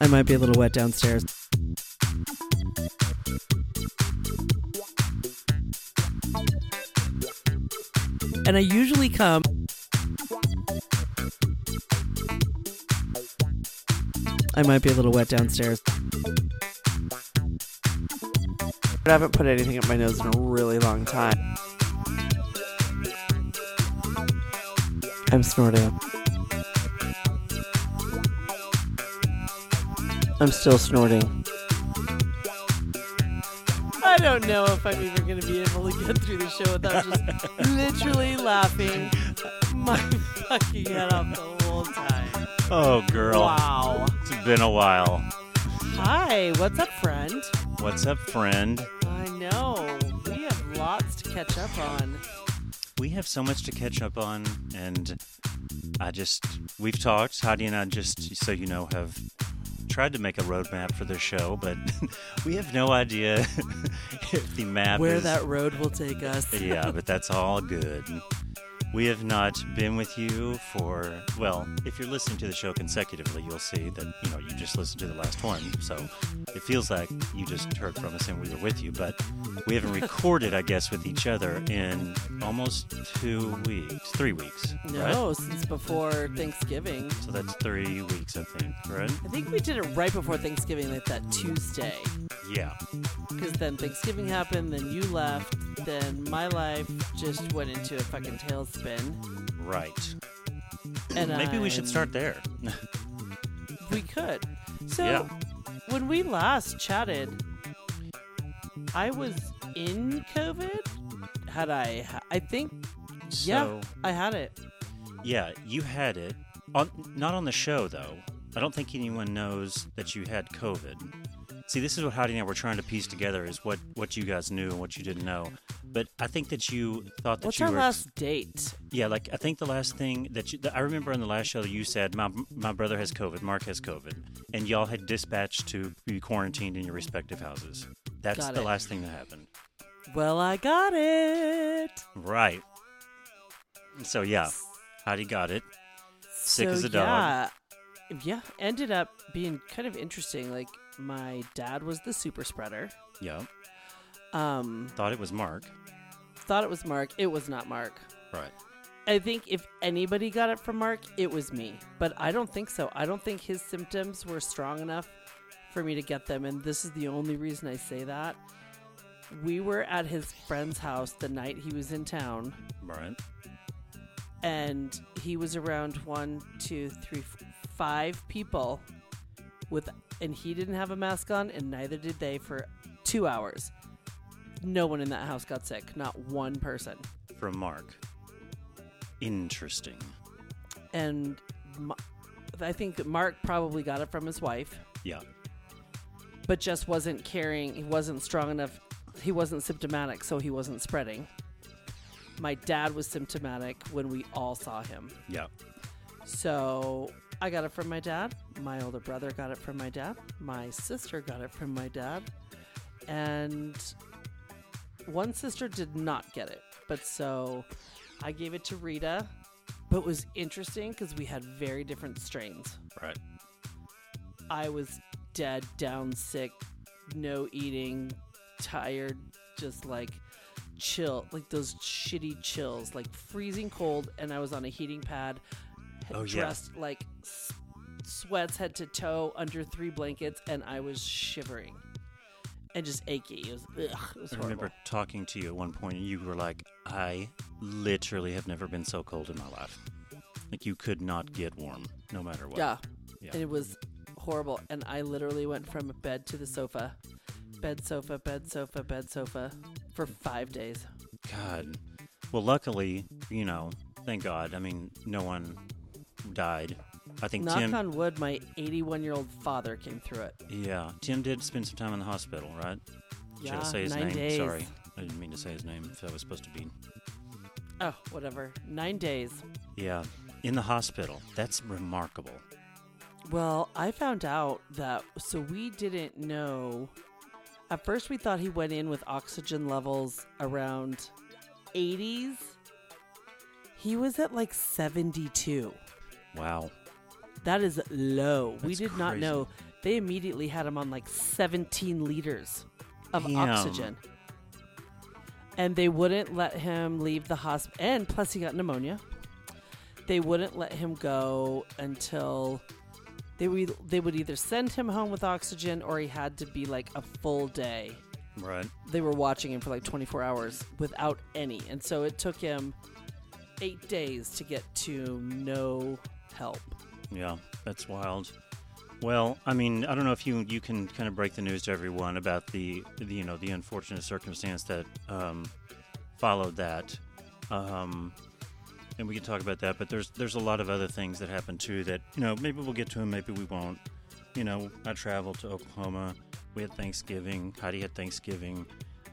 I might be a little wet downstairs. And I usually come. I might be a little wet downstairs. But I haven't put anything up my nose in a really long time. I'm snorting. I'm still snorting. I don't know if I'm even going to be able to get through the show without just literally laughing my fucking head off the whole time. Oh, girl. Wow. It's been a while. Hi, what's up, friend? What's up, friend? I know. We have lots to catch up on. We have so much to catch up on, and I just, we've talked, Heidi and I just, so you know, have tried to make a roadmap for the show, but we have no idea if the map Where is. that road will take us. yeah, but that's all good. We have not been with you for, well, if you're listening to the show consecutively, you'll see that, you know, you just listened to the last one. So it feels like you just heard from us and we were with you. But we haven't recorded, I guess, with each other in almost two weeks, three weeks. Right? No, since before Thanksgiving. So that's three weeks, I think, right? I think we did it right before Thanksgiving, like that Tuesday. Yeah. Because then Thanksgiving happened, then you left, then my life just went into a fucking tailspin. Right. And Maybe we should start there. We could. So Yeah. when we last chatted, I was in COVID. Had I? I think. yeah, I had it. Yeah, you had it. On, not on the show, though. I don't think anyone knows that you had COVID. See, this is what Heidi and I were trying to piece together is what, what you guys knew and what you didn't know. But I think that you thought that What's you our were. last date? Yeah, like I think the last thing that you. That I remember on the last show you said, my, my brother has COVID, Mark has COVID. And y'all had dispatched to be quarantined in your respective houses. That's Got the it. last thing that happened. Well, I got it. Right. So, yeah, Heidi got it. Sick so, as a dog. Yeah, yeah. Ended up being kind of interesting. Like my dad was the super spreader. Yep. Um, Thought it was Mark. thought it was Mark. It was not Mark. Right. I think if anybody got it from Mark, it was me. But I don't think so. I don't think his symptoms were strong enough for me to get them. And this is the only reason I say that. We were at his friend's house the night he was in town, Right. and he was around one, two, three, f- five people with, and he didn't have a mask on, and neither did they for two hours. No one in that house got sick, not one person. From Mark. Interesting. and Ma- I think Mark probably got it from his wife, Yeah. but just wasn't carrying. He wasn't strong enough. He wasn't symptomatic, so he wasn't spreading. My dad was symptomatic when we all saw him, Yeah. so I got it from my dad. My older brother got it from my dad. My sister got it from my dad, and one sister did not get it. But so I gave it to Rita. But it was interesting because we had very different strains. Right. I was dead, down sick, no eating, tired, just like chill, like those shitty chills, like freezing cold, and I was on a heating pad, Oh, yeah. dressed like s- sweats head to toe under three blankets, and I was shivering and just achy. It was, ugh, it was I remember talking to you at one point, and you were like, I literally have never been so cold in my life. Like, you could not get warm, no matter what. Yeah. Yeah. And it was horrible. And I literally went from bed to the sofa, bed, sofa, bed, sofa, bed, sofa for five days. God. Well, luckily, you know, thank God. I mean, no one died. I think Knock Tim. on wood, my 81 year old father came through it. Yeah, Tim did spend some time in the hospital, right? Should Yeah, I say his nine name? days. Sorry, I didn't mean to say his name. If I was supposed to be. Oh, whatever. Nine days. Yeah, in the hospital. That's remarkable. Well, I found out that, so we didn't know. At first, we thought he went in with oxygen levels around 80s. He was at like 72. Wow. That is low. we That's did not know they immediately had him on like 17 liters of Damn. oxygen. And they wouldn't let him leave the hospital. And plus, he got pneumonia. They wouldn't let him go until they would, they would either send him home with oxygen or he had to be like a full day. Right. They were watching him for like 24 hours without any. And so it took him eight days to get to no help. Yeah, that's wild. Well, I mean, I don't know if you you can kind of break the news to everyone about the, the you know the unfortunate circumstance that um, followed that, um, and we can talk about that. But there's there's a lot of other things that happened too that you know maybe we'll get to them, maybe we won't. You know, I traveled to Oklahoma. We had Thanksgiving. Heidi had Thanksgiving.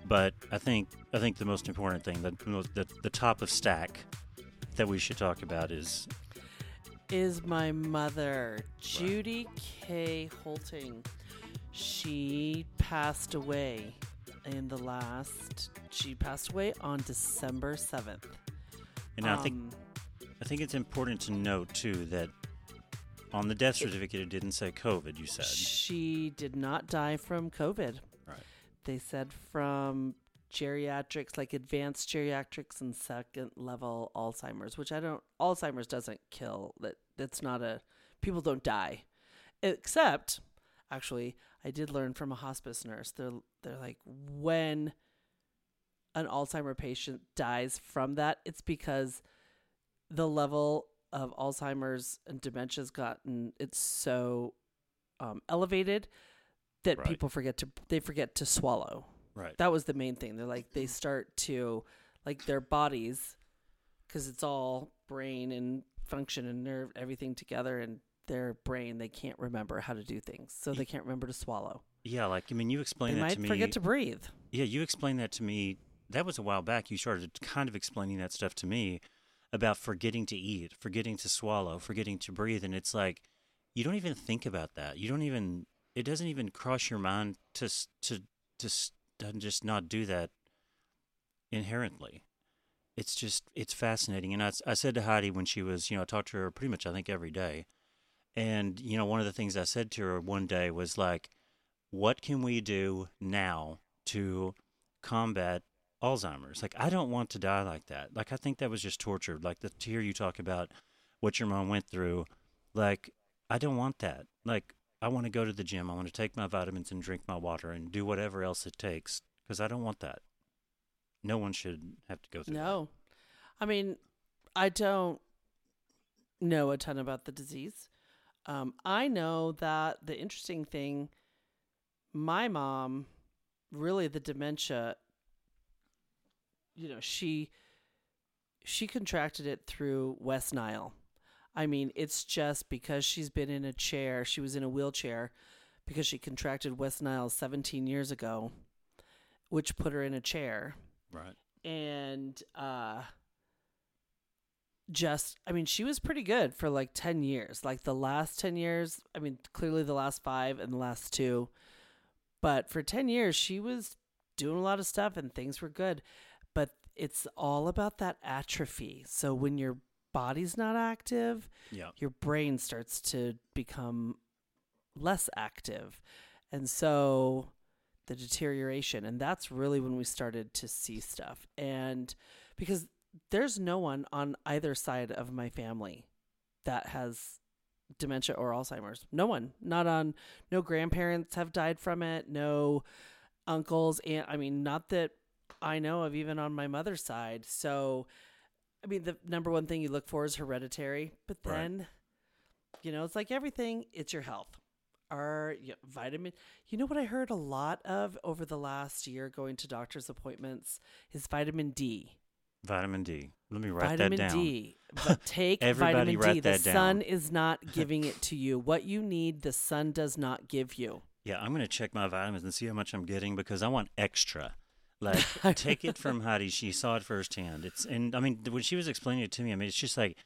But I think I think the most important thing, the the, the top of stack that we should talk about is is my mother, Judy K. Holting. She passed away in the last. She passed away on December seventh. and I think um, I think it's important to note too that on the death certificate it didn't say COVID. You said she did not die from COVID. Right. They said from geriatrics, like advanced geriatrics and second level Alzheimer's, which I don't. Alzheimer's doesn't kill. That that's not a. People don't die, except actually, I did learn from a hospice nurse. They're they're like when an Alzheimer patient dies from that, it's because the level of Alzheimer's and dementia's gotten it's so um, elevated that Right. people forget to they forget to swallow. Right. That was the main thing. They're like they mm-hmm. start to like their bodies because it's all brain and function and nerve everything together and their brain they can't remember how to do things so they can't remember to swallow yeah, like I mean, you they that to me. forget to breathe yeah, you explained that to me. That was a while back. You started kind of explaining that stuff to me about forgetting to eat, forgetting to swallow, forgetting to breathe, and it's like you don't even think about that. You don't even. It doesn't even cross your mind to to to to just not do that inherently. It's just it's fascinating, and I, I said to Heidi when she was you know I talked to her pretty much I think every day, and you know one of the things I said to her one day was like, what can we do now to combat Alzheimer's? Like I don't want to die like that. Like I think that was just torture. Like the, to hear you talk about what your mom went through, like I don't want that. Like I want to go to the gym. I want to take my vitamins and drink my water and do whatever else it takes because I don't want that. No one should have to go through that. no i mean i don't know a ton about the disease um, i know that the interesting thing my mom really the dementia you know she she contracted it through west nile i mean it's just because she's been in a chair she was in a wheelchair because she contracted west nile 17 years ago which put her in a chair. Right. and uh just i mean she was pretty good for like 10 years like the last 10 years i mean clearly the last 5 and the last 2 but for 10 years she was doing a lot of stuff and things were good. But it's all about that atrophy. So when your body's not active Yeah. your brain starts to become less active. And so the deterioration, and that's really when we started to see stuff. And because there's no one on either side of my family that has dementia or Alzheimer's. No one. Not on no grandparents have died from it, no uncles and I mean not that I know of even on my mother's side. So I mean the number one thing you look for is hereditary, but Right. then you know, it's like everything, it's your health. Our y- vitamin, you know what I heard a lot of over the last year going to doctor's appointments is vitamin D. Vitamin D. Let me write vitamin that down. Vitamin D. But take Everybody vitamin D. The down. sun is not giving it to you. What you need, the sun does not give you. Yeah, I'm gonna check my vitamins and see how much I'm getting because I want extra. Like, take it from Heidi. She saw it firsthand. It's and I mean when she was explaining it to me, I mean it's just like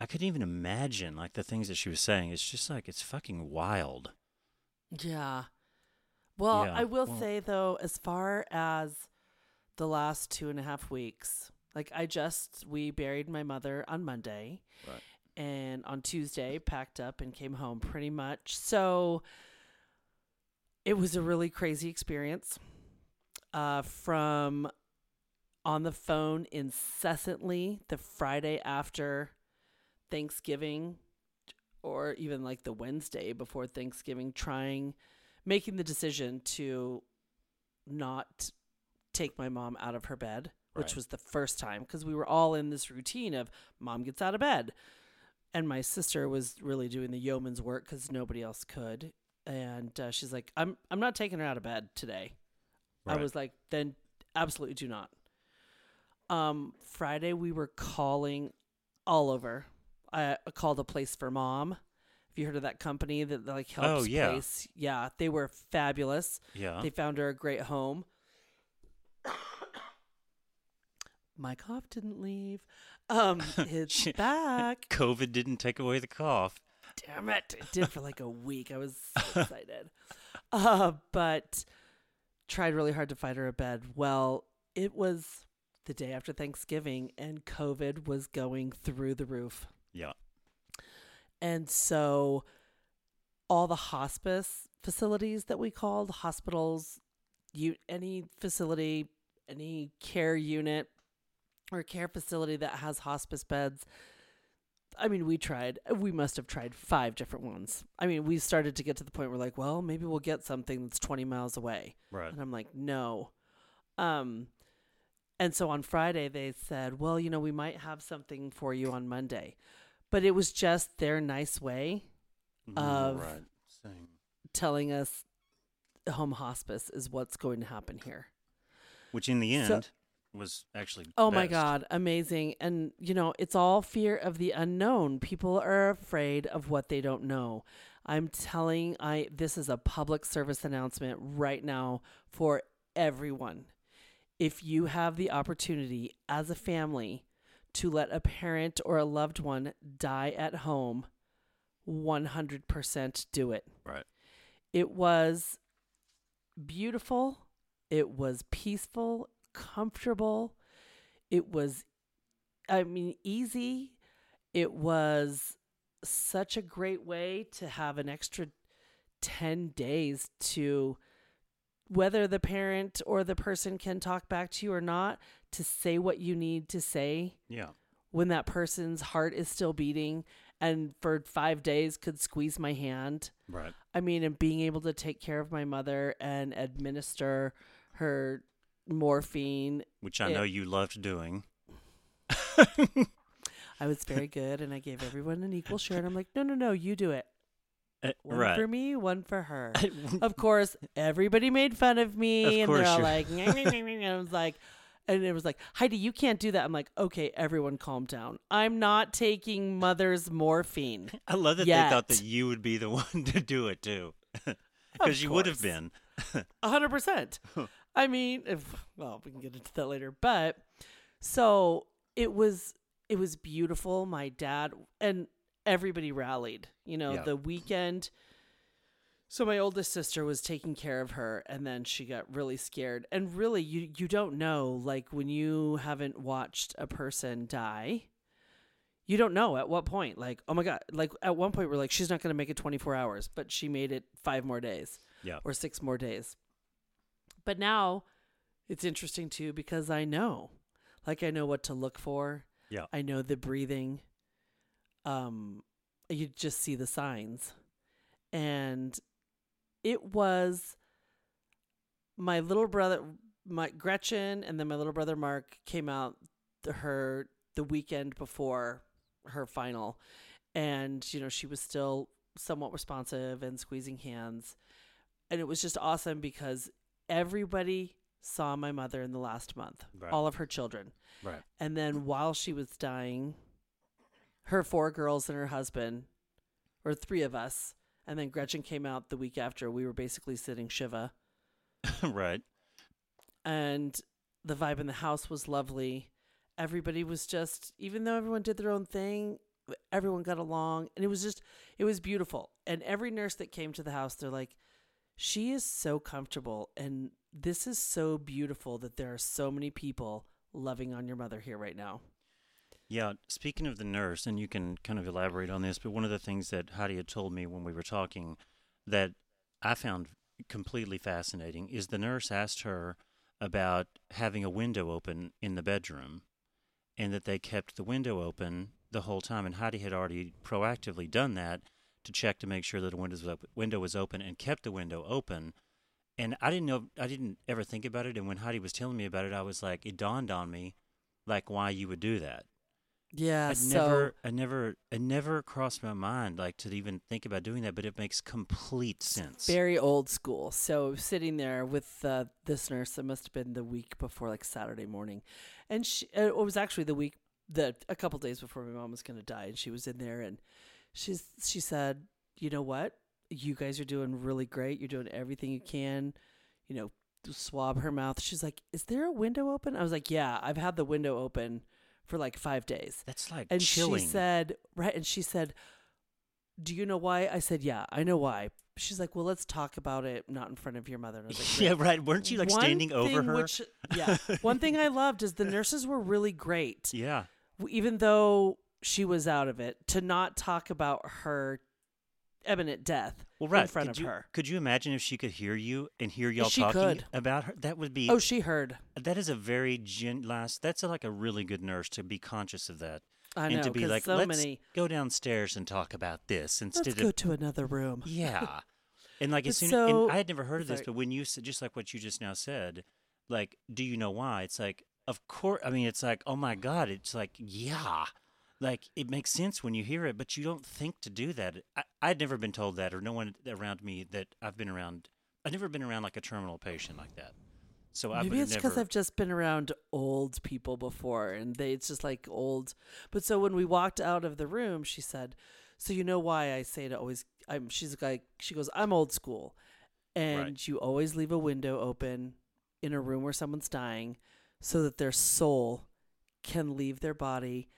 I couldn't even imagine like the things that she was saying. It's just like it's fucking wild. Yeah. Well, Yeah, I will well- say though, as far as the last two and a half weeks, like I just we buried my mother on Monday, Right. and on Tuesday packed up and came home pretty much. So It was a really crazy experience. Uh, from on the phone incessantly the Friday after Thanksgiving or even like the Wednesday before Thanksgiving, trying, making the decision to not take my mom out of her bed, which Right. was the first time because we were all in this routine of mom gets out of bed. And my sister was really doing the yeoman's work because nobody else could. And uh, she's like, I'm, I'm not taking her out of bed today. I was like, then absolutely do not. Um, Friday we were calling all over. I I called a place for mom. Have you heard of that company that like helps Oh, yeah. place? Yeah, they were fabulous. Yeah. They found her a great home. My cough didn't leave. Um, it's back. COVID didn't take away the cough. Damn it! It did for like a week. I was so excited. Uh, but tried really hard to find her a bed. Well, it was the day after Thanksgiving, and COVID was going through the roof. Yeah. And so all the hospice facilities that we called hospitals, you any facility, any care unit or care facility that has hospice beds. I mean, we tried. We must have tried five different ones. I mean, we started to get to the point where like, well, maybe we'll get something that's 20 miles away. Right. And I'm like, no. Um, and so on Friday they said, well, you know, we might have something for you on Monday, but it was just their nice way of- right. Same. telling us home hospice is what's going to happen here. Which in the So- end was actually. Oh my. God, amazing. And, you know, it's all fear of the unknown. People are afraid of what they don't know. I'm telling I this is a public service announcement right now for everyone. If you have the opportunity as a family to let a parent or a loved one die at home, 100% do it. Right. It was beautiful. It was peaceful, comfortable. It was, I mean, easy. It was such a great way to have an extra 10 days to, whether the parent or the person can talk back to you or not, to say what you need to say Yeah. when that person's heart is still beating and for five days could squeeze my hand. Right. I mean, and being able to take care of my mother and administer her morphine. Which I It- know you loved doing. I was very good and I gave everyone an equal share. And I'm like, no, no, no, you do it. Uh, One right. for me, one for her. of course, everybody made fun of me Of and they're all like, and I was like, and it was like, Heidi, you can't do that. I'm like, okay, everyone calm down. I'm not taking mother's morphine. I love that they thought that you would be the one to do it too. Because you would have been. A hundred percent. I mean, if well, we can get into that later. But so it was it was beautiful. My dad and everybody rallied. You know, Yeah. the weekend. So my oldest sister was taking care of her and then she got really scared. And really you you don't know like when you haven't watched a person die, you don't know at what point. Like, oh my god, like at one point we're like she's not going to make it 24 hours, but she made it 5 more days Yeah. or 6 more days. But now it's interesting too because I know. Like I know what to look for. Yeah. I know the breathing. Um you just see the signs. And it was my little brother my Gretchen and then my little brother Mark came out the, her the weekend before her final and you know she was still somewhat responsive and squeezing hands and it was just awesome because everybody saw my mother in the last month Right. all of her children Right. and then while she was dying, her four girls and her husband, or three of us, and then Gretchen came out the week after. We were basically sitting Shiva. right. And the vibe in the house was lovely. Everybody was just, even though everyone did their own thing, everyone got along. And it was just, it was beautiful. And every nurse that came to the house, they're like, she is so comfortable. And this is so beautiful that there are so many people loving on your mother here right now. Yeah, speaking of the nurse, and you can kind of elaborate on this, but one of the things that Heidi had told me when we were talking that I found completely fascinating is the nurse asked her about having a window open in the bedroom and that they kept the window open the whole time. And Heidi had already proactively done that to check to make sure that the window was open, window was open and kept the window open. And I didn't know, I didn't ever think about it. And when Heidi was telling me about it, I was like, it dawned on me, like why you would do that. Yeah. I so never, I never, it never crossed my mind like to even think about doing that. But it makes complete sense. very old school. So sitting there with uh, this nurse, it must have been the week before, like Saturday morning, and she, uh, it was actually the week the a couple days before my mom was going to die, and she was in there, and she's she said, you know what, you guys are doing really great. You're doing everything you can, you know, swab her mouth. She's like, is there a window open? I was like, yeah, I've had the window open for like five days. That's like And chilling. she said, right. And she said, Do you know why? I said, Yeah, I know why. She's like, Well, let's talk about it, not in front of your mother. And I was like, yeah, right. Weren't you like One standing over her? Which, yeah. One thing I loved is the nurses were really great, yeah. even though she was out of it, to not talk about her imminent death Well, right. in front could of you, her. Could you imagine if she could hear you and hear y'all she talking could. about her? That would be. Oh, she heard. that is a very gen- last. That's a, like a really good nurse to be conscious of that I know. and to be like, so let's many. go downstairs and talk about this Let's instead go to another room. yeah. And like as soon so- and I had never heard of this, sorry. but when you said just like what you just now said, like, do you know why? It's like, of course. I mean, it's like, oh my god. It's like, yeah. Like it makes sense when you hear it, but you don't think to do that. I, I'd never been told that, or no one around me that I've been around. I've never been around like a terminal patient like that. So I Maybe it's never. because I've just been around old people before, and they it's just like old. But so when we walked out of the room, she said, "So you know why I say to always." I'm. She's like, she goes, "I'm old school, and Right. you always leave a window open in a room where someone's dying, so that their soul can leave their body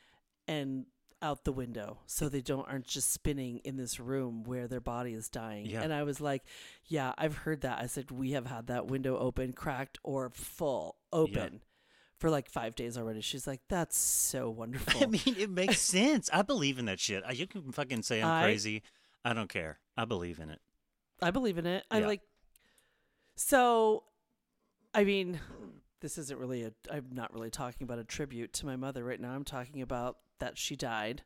and out the window so they don't aren't just spinning in this room where their body is dying Yeah. and i was like yeah i've heard that i said we have had that window open cracked or full open for like five days already she's like that's so wonderful I mean, it makes sense. I believe in that shit. I- You can fucking say I'm I- crazy. I don't care. I believe in it. I believe in it. I Yeah. like. So, I mean, this isn't really a. I'm not really talking about a tribute to my mother right now. I'm talking about that she died.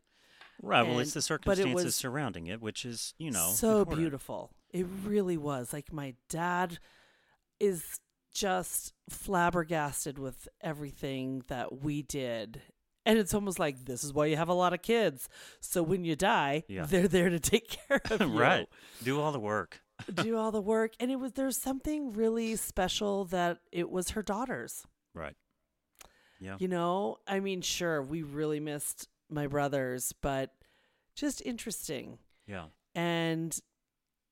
Right. well, it's the it circumstances was surrounding it, which is, you know, so important. beautiful. It really was. Like my dad is just flabbergasted with everything that we did. And it's almost like this is why you have a lot of kids. So when you die, Yeah. they're there to take care of you. right. Do all the work. do all the work and it was there's something really special that it was her daughters Right. Yeah. you know i mean sure we really missed my brothers but just interesting. Yeah. and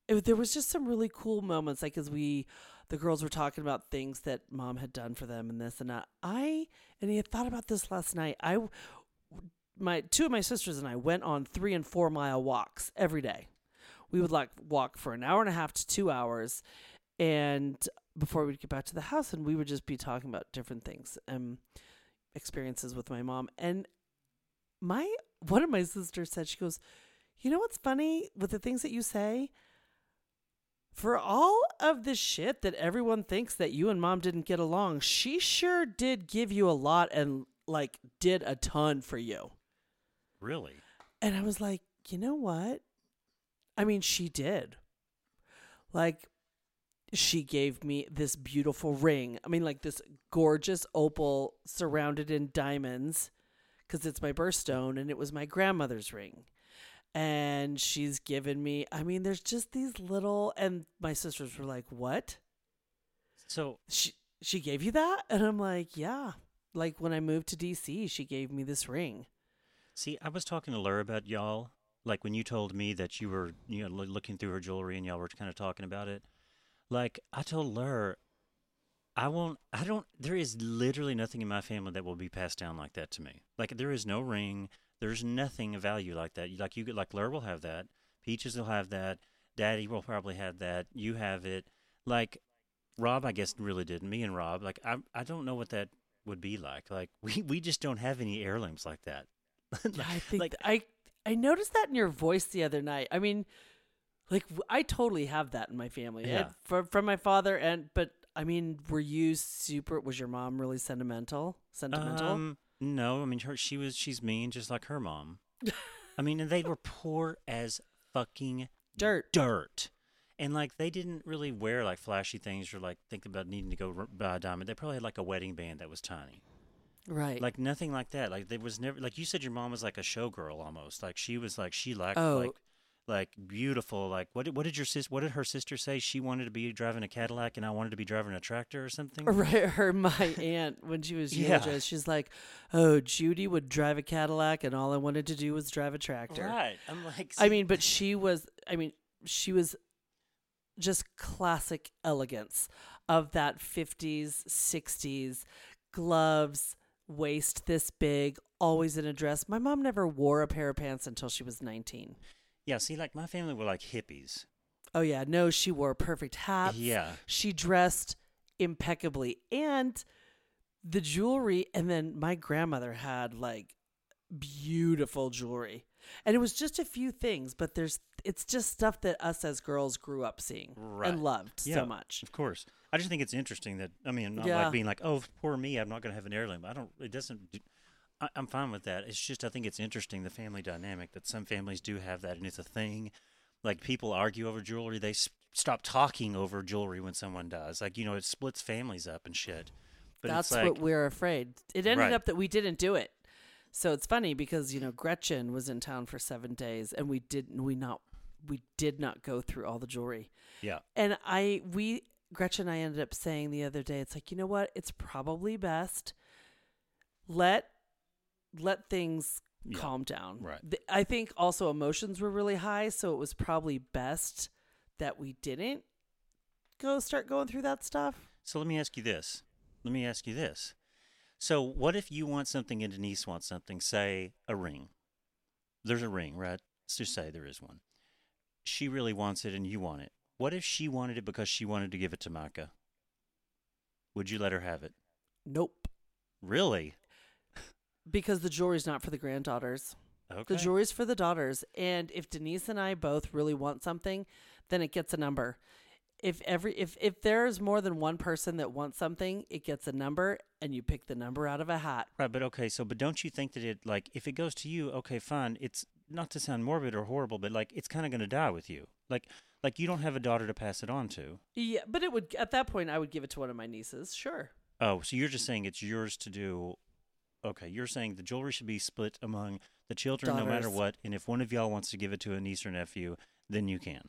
it, there was just some really cool moments like as we the girls were talking about things that mom had done for them and this and that. I and i had thought about this last night. I my two of my sisters and i went on three and four mile walks every day. We would like walk for an hour and a half to two hours and before we'd get back to the house and we would just be talking about different things. Um experiences with my mom and my one of my sisters said she goes you know what's funny with the things that you say for all of the shit that everyone thinks that you and mom didn't get along she sure did give you a lot and like did a ton for you Really? and I was like, you know what? I mean, she did. Like, she gave me this beautiful ring. I mean, like this gorgeous opal surrounded in diamonds because it's my birthstone and it was my grandmother's ring. And she's given me, I mean, there's just these little, and my sisters were like, what? So, She, she gave you that? And I'm like, yeah. Like when I moved to DC, she gave me this ring. see, I was talking to Laura about y'all. Like when you told me that you were, you know, looking through her jewelry and y'all were kind of talking about it. Like I told Laura, I won't. I don't. There is literally nothing in my family that will be passed down like that to me. Like there is no ring. There's nothing of value like that. Like you, get like Laura will have that. Peaches will have that. Daddy will probably have that. You have it. Like Rob, I guess really did. Me and Rob, like I, I don't know what that would be like. Like we, we just don't have any heirlooms like that. Yeah, I think like I I noticed that in your voice the other night. I mean, Like I totally have that in my family. Yeah. From from my father and but I mean, were you super was your mom really sentimental? Sentimental? Um, no, I mean her. She was. She's mean, just like her mom. I mean, and they were poor as fucking Dirt. dirt. And like they didn't really wear like flashy things or like think about needing to go buy a diamond. They probably had like a wedding band that was tiny. Right. Like nothing like that. Like there was never like you said your mom was like a showgirl almost. Like she was like she liked Oh. like like beautiful. Like what did what did your sis what did her sister say? She wanted to be driving a Cadillac and I wanted to be driving a tractor or something. Right, her my aunt when she was Yeah. she's like, "Oh, Judy would drive a Cadillac, and all I wanted to do was drive a tractor." Right. I'm like I mean, but she was. I mean, she was just classic elegance of that '50s, '60s gloves, waist this big, always in a dress. My mom never wore a pair of pants until she was 19. Yeah, see like my family were like hippies. Oh yeah, no, she wore perfect hats. Yeah. She dressed impeccably and the jewelry and then my grandmother had like beautiful jewelry. And it was just a few things, but there's it's just stuff that us as girls grew up seeing Right. and loved Yeah. so much. Of course. I just think it's interesting that I mean, I'm not Yeah. like being like, oh, poor me, I'm not going to have an heirloom. I don't. It doesn't. I, I'm fine with that. It's just I think it's interesting the family dynamic that some families do have that, and it's a thing. Like people argue over jewelry, they s- stop talking over jewelry when someone dies. Like you know, it splits families up and shit. But That's it's like, what we're afraid. It ended Right. up that we didn't do it. So it's funny because, you know, Gretchen was in town for 7 days and we didn't we not we did not go through all the jewelry. yeah, And I, we, Gretchen and I ended up saying the other day, it's like, you know what? It's probably best let, let things Yeah. calm down. Right. I think also emotions were really high. So it was probably best that we didn't go start going through that stuff. So let me ask you this. Let me ask you this. So what if you want something and Denise wants something, say a ring? There's a ring, right? Let's just say there is one. She really wants it and you want it. What if she wanted it because she wanted to give it to Maka? Would you let her have it? Nope. Really? Because the jewelry's not for the granddaughters. Okay. The jewelry's for the daughters. And if Denise and I both really want something, then it gets a number. If every if if there's more than one person that wants something, it gets a number and you pick the number out of a hat. Right, but okay, so but don't you think that it like if it goes to you, okay, fine. It's not to sound morbid or horrible, but like it's kind of going to die with you. Like like you don't have a daughter to pass it on to. Yeah, but it would at that point I would give it to one of my nieces. Sure. Oh, so you're just saying it's yours to do. Okay, you're saying the jewelry should be split among the children no matter what, and if one of y'all wants to give it to a niece or nephew, then you can.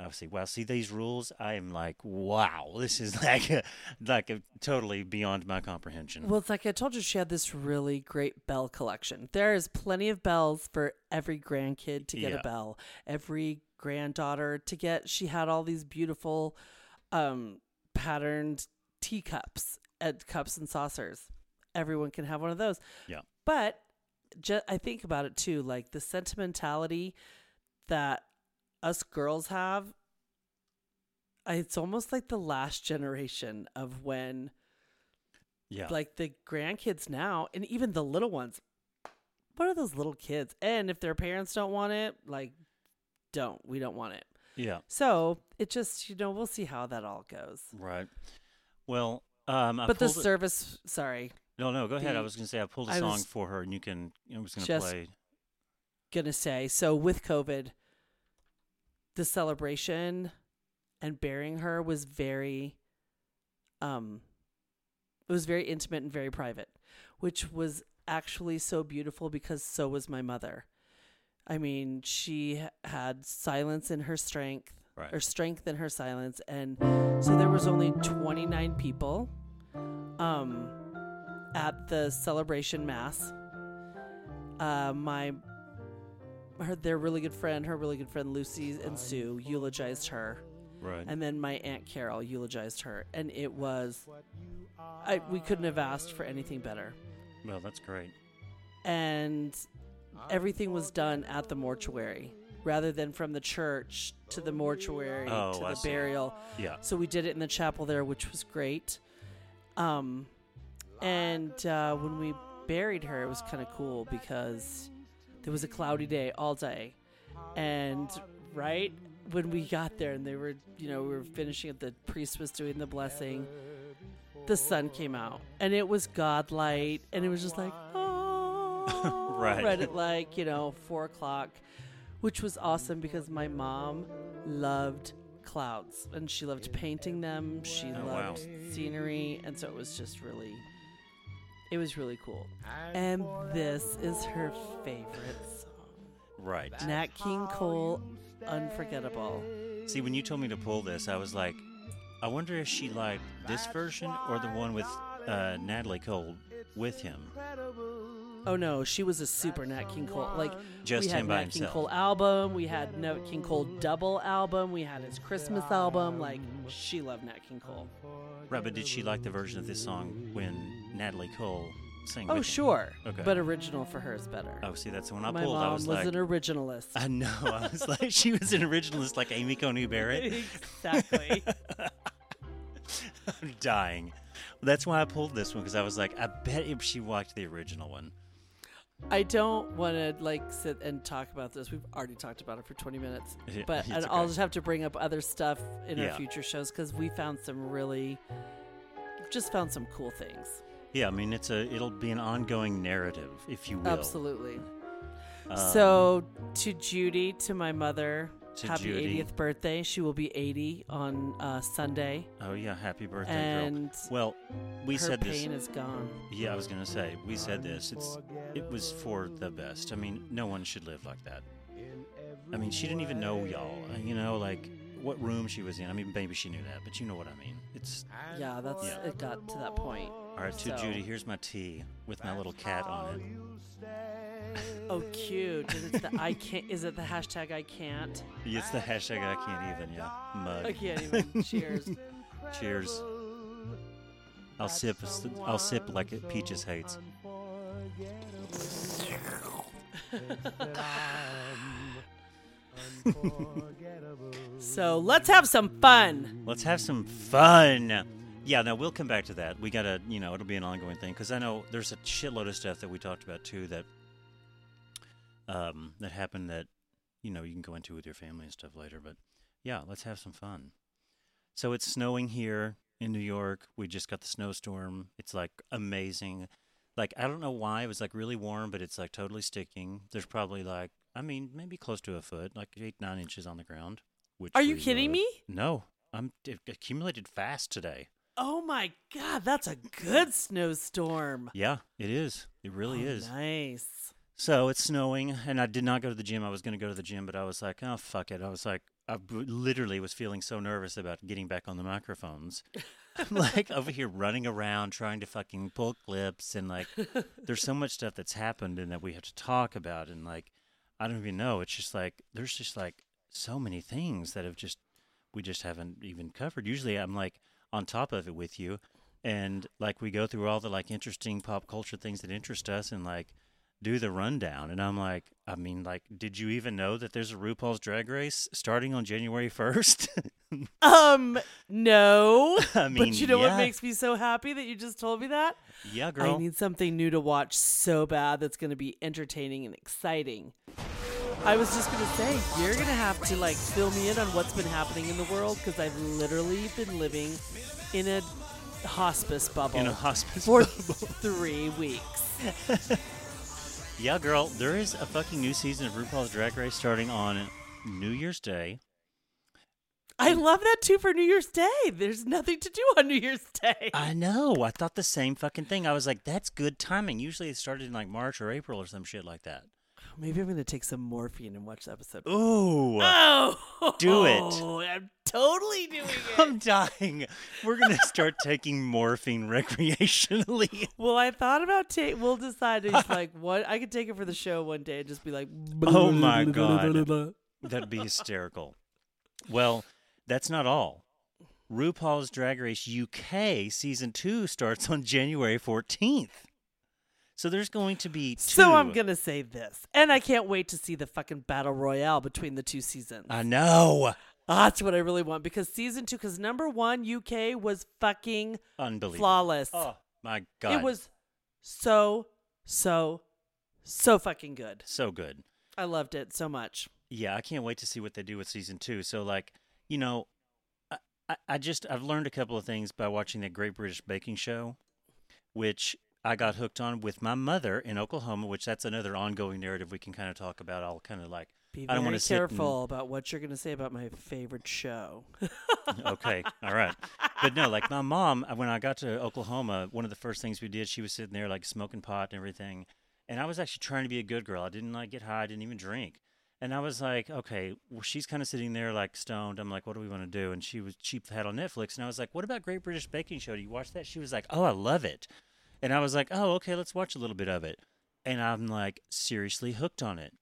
I see. Wow, see these rules? I am like, wow, this is like, a, like a, totally beyond my comprehension. Well, it's like I told you, she had this really great bell collection. There is plenty of bells for every grandkid to get Yeah. a bell, every granddaughter to get. She had all these beautiful, um, patterned teacups and cups and saucers. Everyone can have one of those. Yeah. But ju- I think about it too, like the sentimentality that us girls have. It's almost like the last generation of when yeah, like the grandkids now and even the little ones what are those little kids and if their parents don't want it like don't we don't want it yeah, so it just you know we'll see how that all goes right. Well, um, but the service sorry no, no, go ahead. I was going to say I pulled a I song for her, and you can. I was going to play. gonna say so with covid the celebration and burying her was very um it was very intimate and very private which was actually so beautiful because so was my mother i mean she had silence in her strength Right. or strength in her silence and so there was only 29 people um at the celebration mass uh my her their really good friend her really good friend lucy and sue eulogized her Right. and then my aunt carol eulogized her and it was I, we couldn't have asked for anything better well, that's great. and everything was done at the mortuary rather than from the church to the mortuary Oh, to I the see. burial Yeah. so we did it in the chapel there which was great um and uh, when we buried her it was kind of cool because there was a cloudy day all day and right when we got there and they were, you know, we were finishing it, the priest was doing the blessing. The sun came out and it was God light, and it was just like, oh, Right. right at like you know four o'clock, which was awesome because my mom loved clouds and she loved painting them. She Oh, wow. loved scenery, and so it was just really, it was really cool. And this is her favorite song. Right. Nat King Cole, Unforgettable. See, when you told me to pull this, I was like, I wonder if she liked this version or the one with uh, Natalie Cole with him. Oh no, she was a super Nat King Cole. Like Just we had him by Nat King himself. Cole album, we had Nat King Cole double album, we had his Christmas album. Like she loved Nat King Cole. Right, but did she like the version of this song when Natalie Cole sang Oh with him? sure, Okay. but original for her is better. Oh, see, that's the one I My pulled. mom I was, was like, an originalist. I know. I was like, she was an originalist like Amy Coney Barrett. exactly. I'm dying. That's why I pulled this one because I was like, I bet if she watched the original one. I don't want to like sit and talk about this. We've already talked about it for 20 minutes, Yeah, but and I'll just have to bring up other stuff in Yeah. our future shows because we found some really, just found some cool things. Yeah, I mean, it's a it'll be an ongoing narrative, if you will. Absolutely. Um, so to Judy, to my mother, To happy Judy. 80th birthday. She will be 80 on uh, Sunday, Oh yeah, happy birthday, girl. and Well, we said this. pain is gone. Yeah, I was gonna say we said this. It's it was for the best. I mean, no one should live like that. I mean, she didn't even know y'all. uh, You know, like what room she was in. I mean, maybe she knew that, but you know what I mean. It's Yeah, that's Yeah. it. Got to that point. All right. To So- Judy, here's my tea with my little cat on it. Oh, cute. And it's the I can't. Is it the hashtag I can't? It's the hashtag I can't even. Yeah, mug. I can't even. Cheers. Cheers. I'll sip. I'll sip like it Peaches hates. So let's have some fun. Let's have some fun. Yeah, now we'll come back to that. We gotta, you know, it'll be an ongoing thing because I know there's a shitload of stuff that we talked about too that, um, that happened that, you know, you can go into with your family and stuff later. But yeah, let's have some fun. So it's snowing here in New York. We just got the snowstorm. It's like amazing. Like I don't know why it was like really warm, but it's like totally sticking. There's probably like I mean maybe close to a foot, like eight nine inches on the ground. Which Are you kidding love. me? No, I'm it accumulated fast today. Oh my god, that's a good snowstorm. Yeah, it is. It really Oh, is. Nice. So it's snowing, and I did not go to the gym. I was going to go to the gym, but I was like, oh fuck it. I was like, I literally was feeling so nervous about getting back on the microphones. I'm like over here running around trying to fucking pull clips, and like, there's so much stuff that's happened and that we have to talk about, and like, I don't even know. It's just like there's just like so many things that have just we just haven't even covered. Usually, I'm like on top of it with you, and like we go through all the like interesting pop culture things that interest us, and like do the rundown. And I'm like, I mean, like, did you even know that there's a RuPaul's Drag Race starting on January 1st? Um, no. I mean, but you know yeah. what makes me so happy that you just told me that? yeah, girl. I need something new to watch so bad that's going to be entertaining and exciting. I was just to say, you're going to have to like fill me in on what's been happening in the world because I've literally been living in a hospice bubble in a hospice. for three weeks. yeah, girl. There is a fucking new season of RuPaul's Drag Race starting on New Year's Day. I love that too for New Year's Day. There's nothing to do on New Year's Day. I know. I thought the same fucking thing. I was like, that's good timing. Usually it started in like March or April or some shit like that. Maybe I'm going to take some morphine and watch the episode. Ooh. Oh, Do it. Oh, I'm totally doing it. I'm dying. We're going to start taking morphine recreationally. Well, I thought about take. We'll decide. It's like what I could take it for the show one day and just be like, Oh my God. That'd be hysterical. Well, that's not all. RuPaul's Drag Race UK season two starts on January 14th. So there's going to be two. So I'm gonna say this, and I can't wait to see the fucking battle royale between the two seasons. I know. Ah, that's what I really want because season two, because number one UK was fucking Unbelievable. flawless. Oh my God. It was so so so fucking good. so good. I loved it so much. yeah, I can't wait to see what they do with season two. So, like, you know, I, I, I just I've learned a couple of things by watching that Great British Baking Show, which I got hooked on with my mother in Oklahoma. Which that's another ongoing narrative we can kind of talk about. I'll kind of like, Be I don't sit and- careful about what you're going to say about my favorite show. okay, all right, but no, like my mom, uh, when I got to Oklahoma, one of the first things we did, she was sitting there like smoking pot and everything, and I was actually trying to be a good girl. I didn't like get high, I didn't even drink. And I was like, okay, well, she's kind of sitting there like stoned. I'm like, what do we want to do? And she was she had on Netflix, and I was like, what about Great British Baking Show? Do you watch that? She was like, oh, I love it. And I was like, oh, okay, let's watch a little bit of it. And I'm like seriously hooked on it.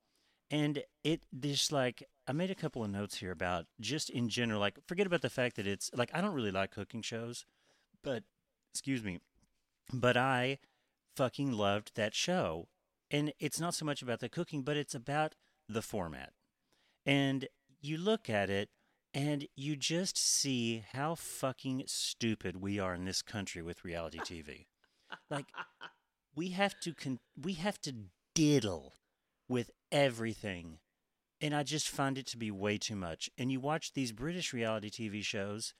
And it just like I made a couple of notes here about just in general, like forget about the fact that it's like I don't really like cooking shows, but excuse me, but I fucking loved that show. And it's not so much about the cooking, but it's about the format. And you look at it and you just see how fucking stupid we are in this country with reality TV. Like we have to con- we have to diddle with everything and I just find it to be way too much. And you watch these British reality TV shows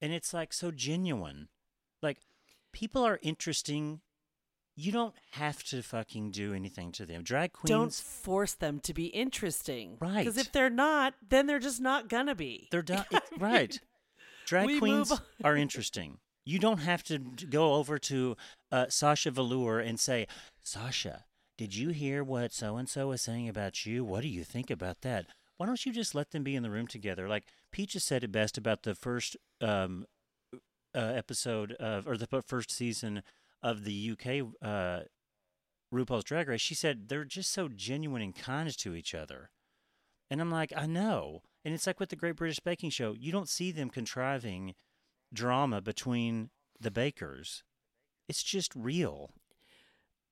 and it's like so genuine. Like people are interesting. You don't have to fucking do anything to them. Drag queens Don't force them to be interesting. Right. Because if they're not, then they're just not to be. They're done. right. Drag queens are interesting. You don't have to go over to uh, Sasha Velour and say, Sasha, did you hear what so and so was saying about you? What do you think about that? Why don't you just let them be in the room together? Like Peaches said it best about the first um, uh, episode of, or the first season of the UK uh, RuPaul's Drag Race. She said they're just so genuine and kind to each other. And I'm like, I know. And it's like with the Great British Baking Show, you don't see them contriving drama between the bakers. It's just real.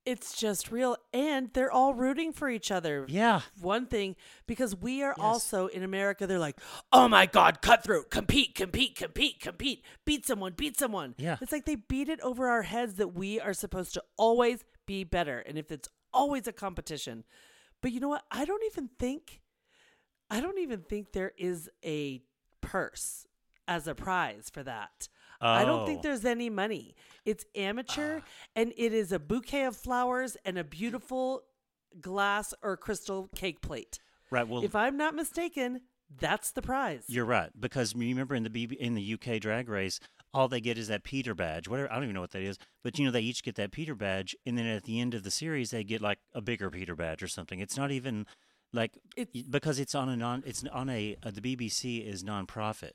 It's just real. And they're all rooting for each other. Yeah. One thing, because we are Yes. also in America, they're like, oh my God, cutthroat, compete, compete, compete, compete, beat someone, beat someone. Yeah. It's like they beat it over our heads that we are supposed to always be better. And if it's always a competition. But you know what? I don't even think, I don't even think there is a purse as a prize for that. I don't think Oh. there's any money. It's amateur and it is a bouquet of flowers and a beautiful glass or crystal cake plate. Right. Well, if I'm not mistaken, that's the prize. you're right because you remember in the BB, in the UK Drag Race, all they get is that Peter badge. Whatever I don't even know what that is, but you know they each get that Peter badge, and then at the end of the series they get like a bigger Peter badge or something. It's not even like It's- because it's on a non. It's on a uh, the BBC is nonprofit,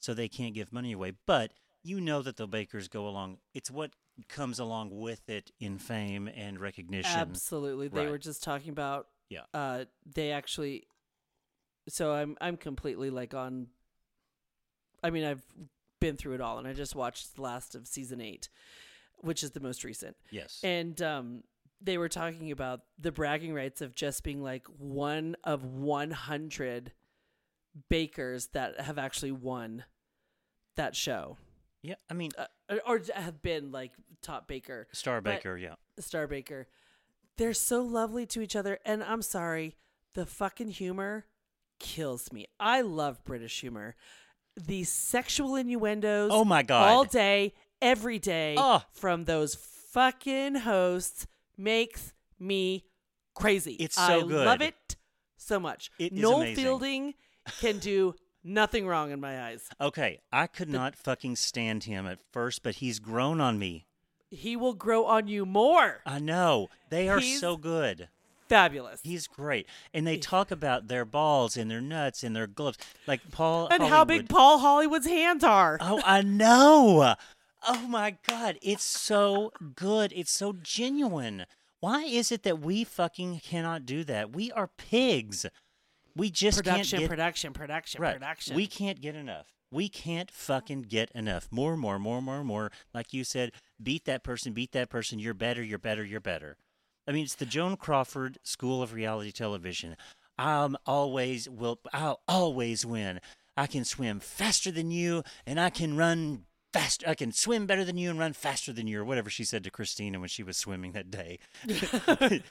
so they can't give money away. But you know that the bakers go along. It's what comes along with it in fame and recognition. Absolutely. They Right. were just talking about Yeah. uh they actually so I'm I'm completely like on I mean I've been through it all and I just watched the last of season 8 which is the most recent. Yes. And um they were talking about the bragging rights of just being like one of 100 bakers that have actually won that show yeah. I mean, uh, or- have been like top baker Star Baker. Yeah. Star Baker. They're so lovely to each other. And I'm sorry, the fucking humor kills me. I love British humor. The sexual innuendos Oh my God. all day, every day Oh. from those fucking hosts makes me crazy. It's I so good. love it so much. It Noel amazing. Fielding can do nothing wrong in my eyes. Okay, I could not fucking stand him at first, but he's grown on me. He will grow on you more. I know. They are He's- so good. Fabulous. He's great. And they talk about their balls and their nuts and their gloves. Like Paul and how big Paul Hollywood's hands are. Oh, I know. Oh my god, it's so good. It's so genuine. Why is it that we fucking cannot do that? We are pigs. We just production, can't get production, production, right. production. We can't get enough. We can't fucking get enough. More, more, more, more, more. Like you said, beat that person, beat that person. You're better, you're better, you're better. I mean, it's the Joan Crawford School of Reality Television. I'm always will. I'll always win. I can swim faster than you, and I can run faster. I can swim better than you and run faster than you, or whatever she said to Christina when she was swimming that day.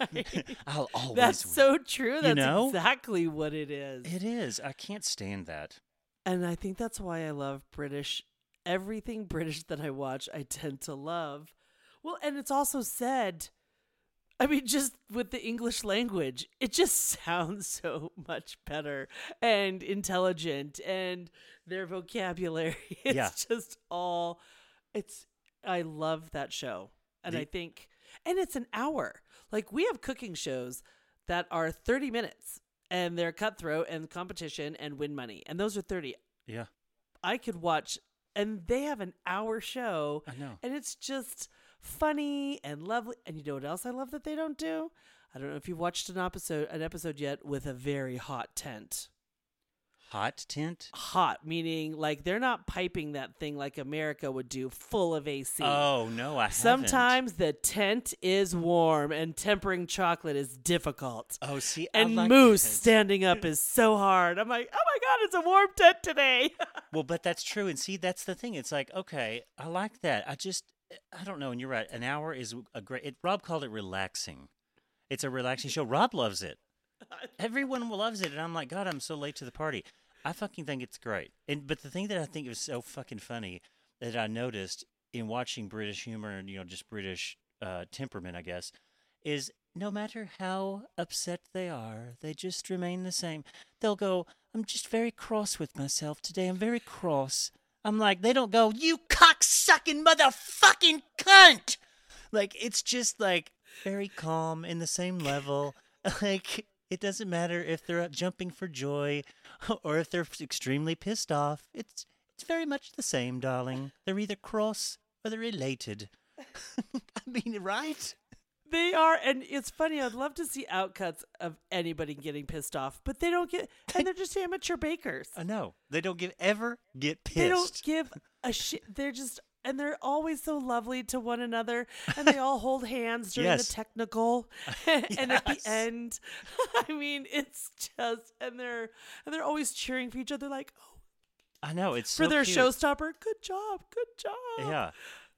I'll always. That's win. so true. That's know? exactly what it is. It is. I can't stand that. And I think that's why I love British. Everything British that I watch, I tend to love. Well, and it's also said, I mean, just with the English language, it just sounds so much better and intelligent, and their vocabulary. It's Yeah. just all, it's, I love that show. And The- I think, and it's an hour. Like, we have cooking shows that are 30 minutes and they're cutthroat and competition and win money. And those are 30. Yeah, I could watch, and they have an hour show, I know. and it's just funny and lovely. And you know what else I love that they don't do? I don't know if you've watched an episode an episode yet with a very hot tent. Hot tent. Hot meaning like they're not piping that thing like America would do, full of AC. Oh no, I haven't. Sometimes the tent is warm and tempering chocolate is difficult. Oh, see, I And like mousse standing up is so hard. I'm like, oh my god, it's a warm tent today. Well, but that's true. And see, that's the thing. It's like, okay, I like that. I just, I don't know. And you're right. An hour is a great. It, Rob called it relaxing. It's a relaxing show. Rob loves it. Everyone loves it, and I'm like, God, I'm so late to the party. I fucking think it's great. And but the thing that I think is so fucking funny that I noticed in watching British humor and you know just British uh, temperament, I guess, is no matter how upset they are, they just remain the same. They'll go, I'm just very cross with myself today. I'm very cross. I'm like, they don't go, you cocksucking motherfucking cunt. Like, it's just like very calm in the same level. Like, it doesn't matter if they're jumping for joy or if they're extremely pissed off. It's it's very much the same, darling. They're either cross or they're elated. I mean, right? They are, and it's funny. I'd love to see outcuts of anybody getting pissed off, but they don't get, and they're just amateur bakers. I know. They don't give ever get pissed. They don't give a shit. They're just, and they're always so lovely to one another, and they all hold hands during Yes. the technical, and at the end, I mean, it's just, and they're, and they're always cheering for each other, like, oh, I know. It's for so their cute. showstopper, good job, good job. Yeah.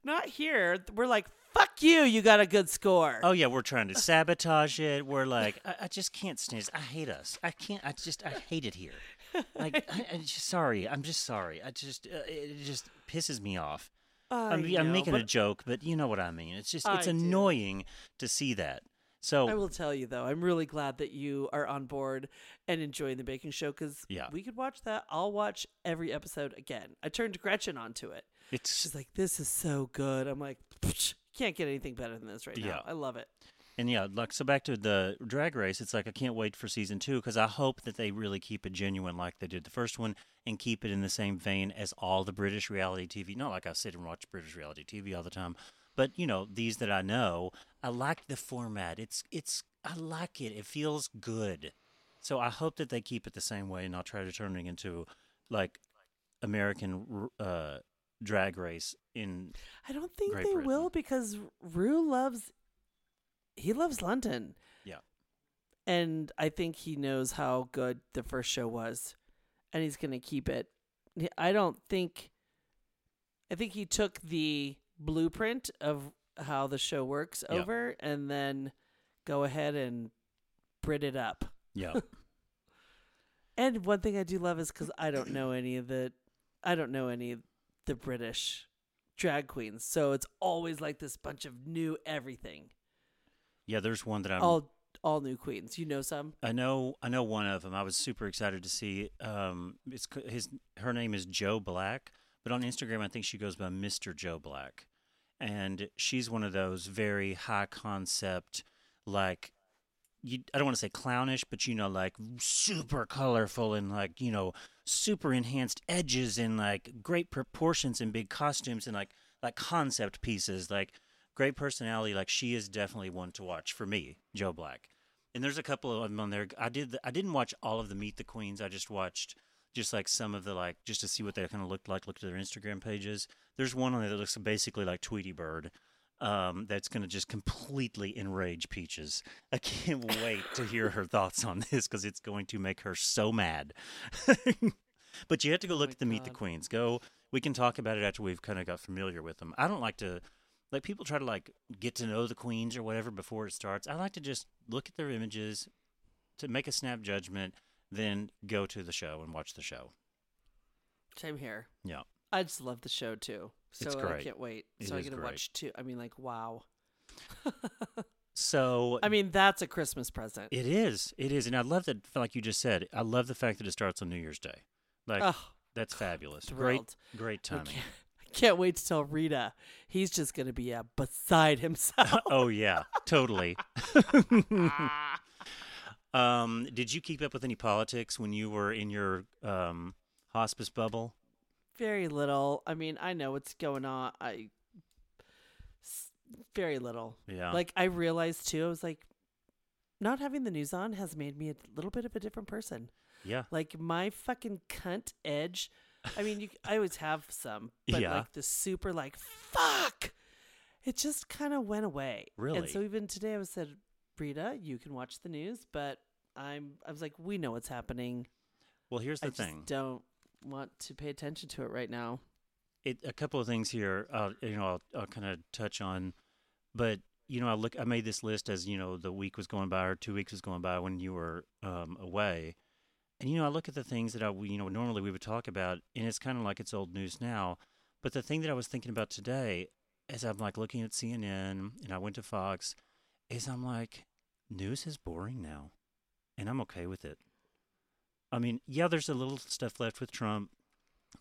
Not here. We're like, fuck you. You got a good score. Oh yeah, we're trying to sabotage it. We're like, I, I just can't stand. I hate us. I can't. I just. I hate it here. Like, I, I just sorry. I'm just sorry. I just. Uh, it just pisses me off. I I'm, I'm know, making a joke, but you know what I mean. It's just. It's I do. annoying to see that. So I will tell you though, I'm really glad that you are on board and enjoying the baking show because Yeah. we could watch that. I'll watch every episode again. I turned Gretchen onto it. it's She's like, "This is so good." I'm like, "Psh, "Can't get anything better than this right Yeah. now." I love it. And yeah, like so back to the drag race, it's like I can't wait for season two because I hope that they really keep it genuine like they did the first one and keep it in the same vein as all the British reality TV. Not like I sit and watch British reality TV all the time, but you know these that I know, I like the format. It's it's I like it. It feels good. So I hope that they keep it the same way and not try to turn it into like American uh, drag race in I don't think Great they Britain. will because Ru loves he loves London. Yeah. And I think he knows how good the first show was and he's going to keep it. I don't think I think he took the blueprint of how the show works Yeah. over and then go ahead and Brit it up. yeah And one thing I do love is because I don't know any of the, I don't know any the British drag queens, so it's always like this bunch of new everything, yeah. There's one that I'm all all new queens. You know some? I know, I know one of them. I was super excited to see. Um, it's his, her name is Joe Black, but on Instagram, I think she goes by Mister Joe Black, and she's one of those very high concept, like, you. I don't want to say clownish, but you know, like super colorful and like you know, super enhanced edges and like great proportions and big costumes and like like concept pieces, like great personality. Like she is definitely one to watch for me, Joe Black. And there's a couple of them on there. I did. The, I didn't watch all of the Meet the Queens. I just watched just like some of the like just to see what they kind of looked like. Looked at their Instagram pages. There's one on there that looks basically like Tweety Bird. Um, that's going to just completely enrage Peaches. I can't wait to hear her thoughts on this because it's going to make her so mad. but you have to go Oh look my at the Meet the Queens. Go we can talk about it after we've kind of got familiar with them. I don't like to like people try to like get to know the queens or whatever before it starts. I like to just look at their images to make a snap judgment, then go to the show and watch the show. Same here. Yeah. I just love the show too. So It's I can't wait. It so I is get to great. watch two. I mean, like, wow. So I mean, that's a Christmas present. it is, it is, and I love that. Like you just said, I love the fact that it starts on New Year's Day. Like oh, that's fabulous. thrilled. Great, great timing. I can't wait to tell Rita. He's just going to be uh, beside himself. oh yeah, totally. um, did you keep up with any politics when you were in your um, hospice bubble? Very little. I mean, I know what's going on. I very little. Yeah. Like I realized too. I was like, not having the news on has made me a little bit of a different person. yeah. Like my fucking cunt edge. I mean, you, I always have some, but Yeah. like the super like fuck, it just kind of went away. Really? And so even today, I was said, Rita, you can watch the news, but I'm. I was like, we know what's happening. Well, here's the I thing. just don't want to pay attention to it right now. it, a couple of things here. Uh, you know, I'll, I'll kind of touch on, but you know, I look. I made this list as you know the week was going by or two weeks was going by when you were um, away, and you know, I look at the things that I you know normally we would talk about, and it's kind of like it's old news now. But the thing that I was thinking about today, as I'm like looking at CNN and I went to Fox, is I'm like, news is boring now, and I'm okay with it. I mean, yeah, there's a little stuff left with Trump.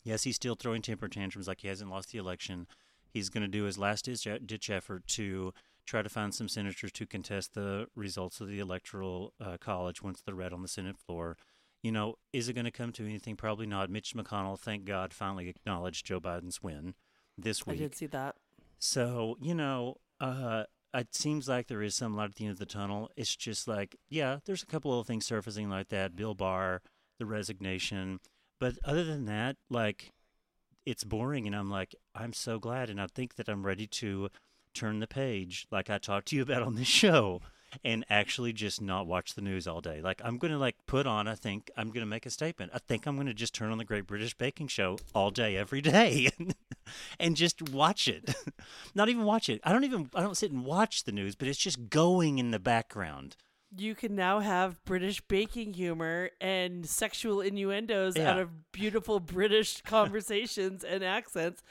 Yes, he's still throwing temper tantrums like he hasn't lost the election. He's going to do his last ditch effort to try to find some senators to contest the results of the electoral uh, college once they're read on the Senate floor. You know, is it going to come to anything? Probably not. Mitch McConnell, thank God, finally acknowledged Joe Biden's win this week. I did see that. So, you know, uh, it seems like there is some light at the end of the tunnel. It's just like, yeah, there's a couple of things surfacing like that. Bill Barr, the resignation. But other than that, like, it's boring. And I'm like, I'm so glad. And I think that I'm ready to turn the page, like I talked to you about on this show, and actually just not watch the news all day. Like, I'm going to, like, put on, I think, I'm going to make a statement. I think I'm going to just turn on the Great British Baking Show all day, every day. and just watch it. Not even watch it. I don't even I don't sit and watch the news, but it's just going in the background. You can now have British baking humor and sexual innuendos Yeah. out of beautiful British conversations and accents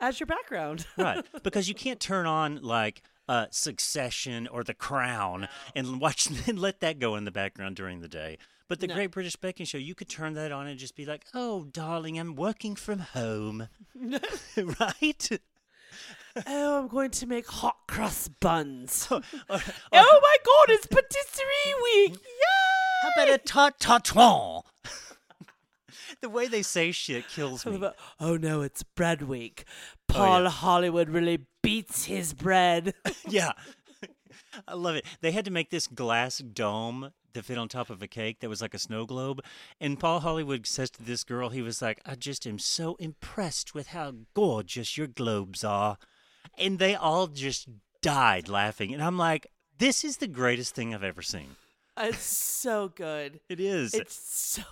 as your background. Right. because you can't turn on like uh, Succession or The Crown and watch and let that go in the background during the day. But the No. Great British Baking Show, you could turn that on and just be like, "Oh, darling, I'm working from home." right? Oh, I'm going to make hot cross buns. Or- or- oh, oh, oh. oh my god, it's patisserie week! Yay! How about a tart tartron? the way they say shit kills me. about- oh no, it's bread week. Paul yeah. Hollywood really beats his bread. yeah. I love it. They had to make this glass dome to fit on top of a cake that was like a snow globe. And Paul Hollywood says to this girl, he was like, I just am so impressed with how gorgeous your globes are. And they all just died laughing. And I'm like, this is the greatest thing I've ever seen. it's so good. It is. It's so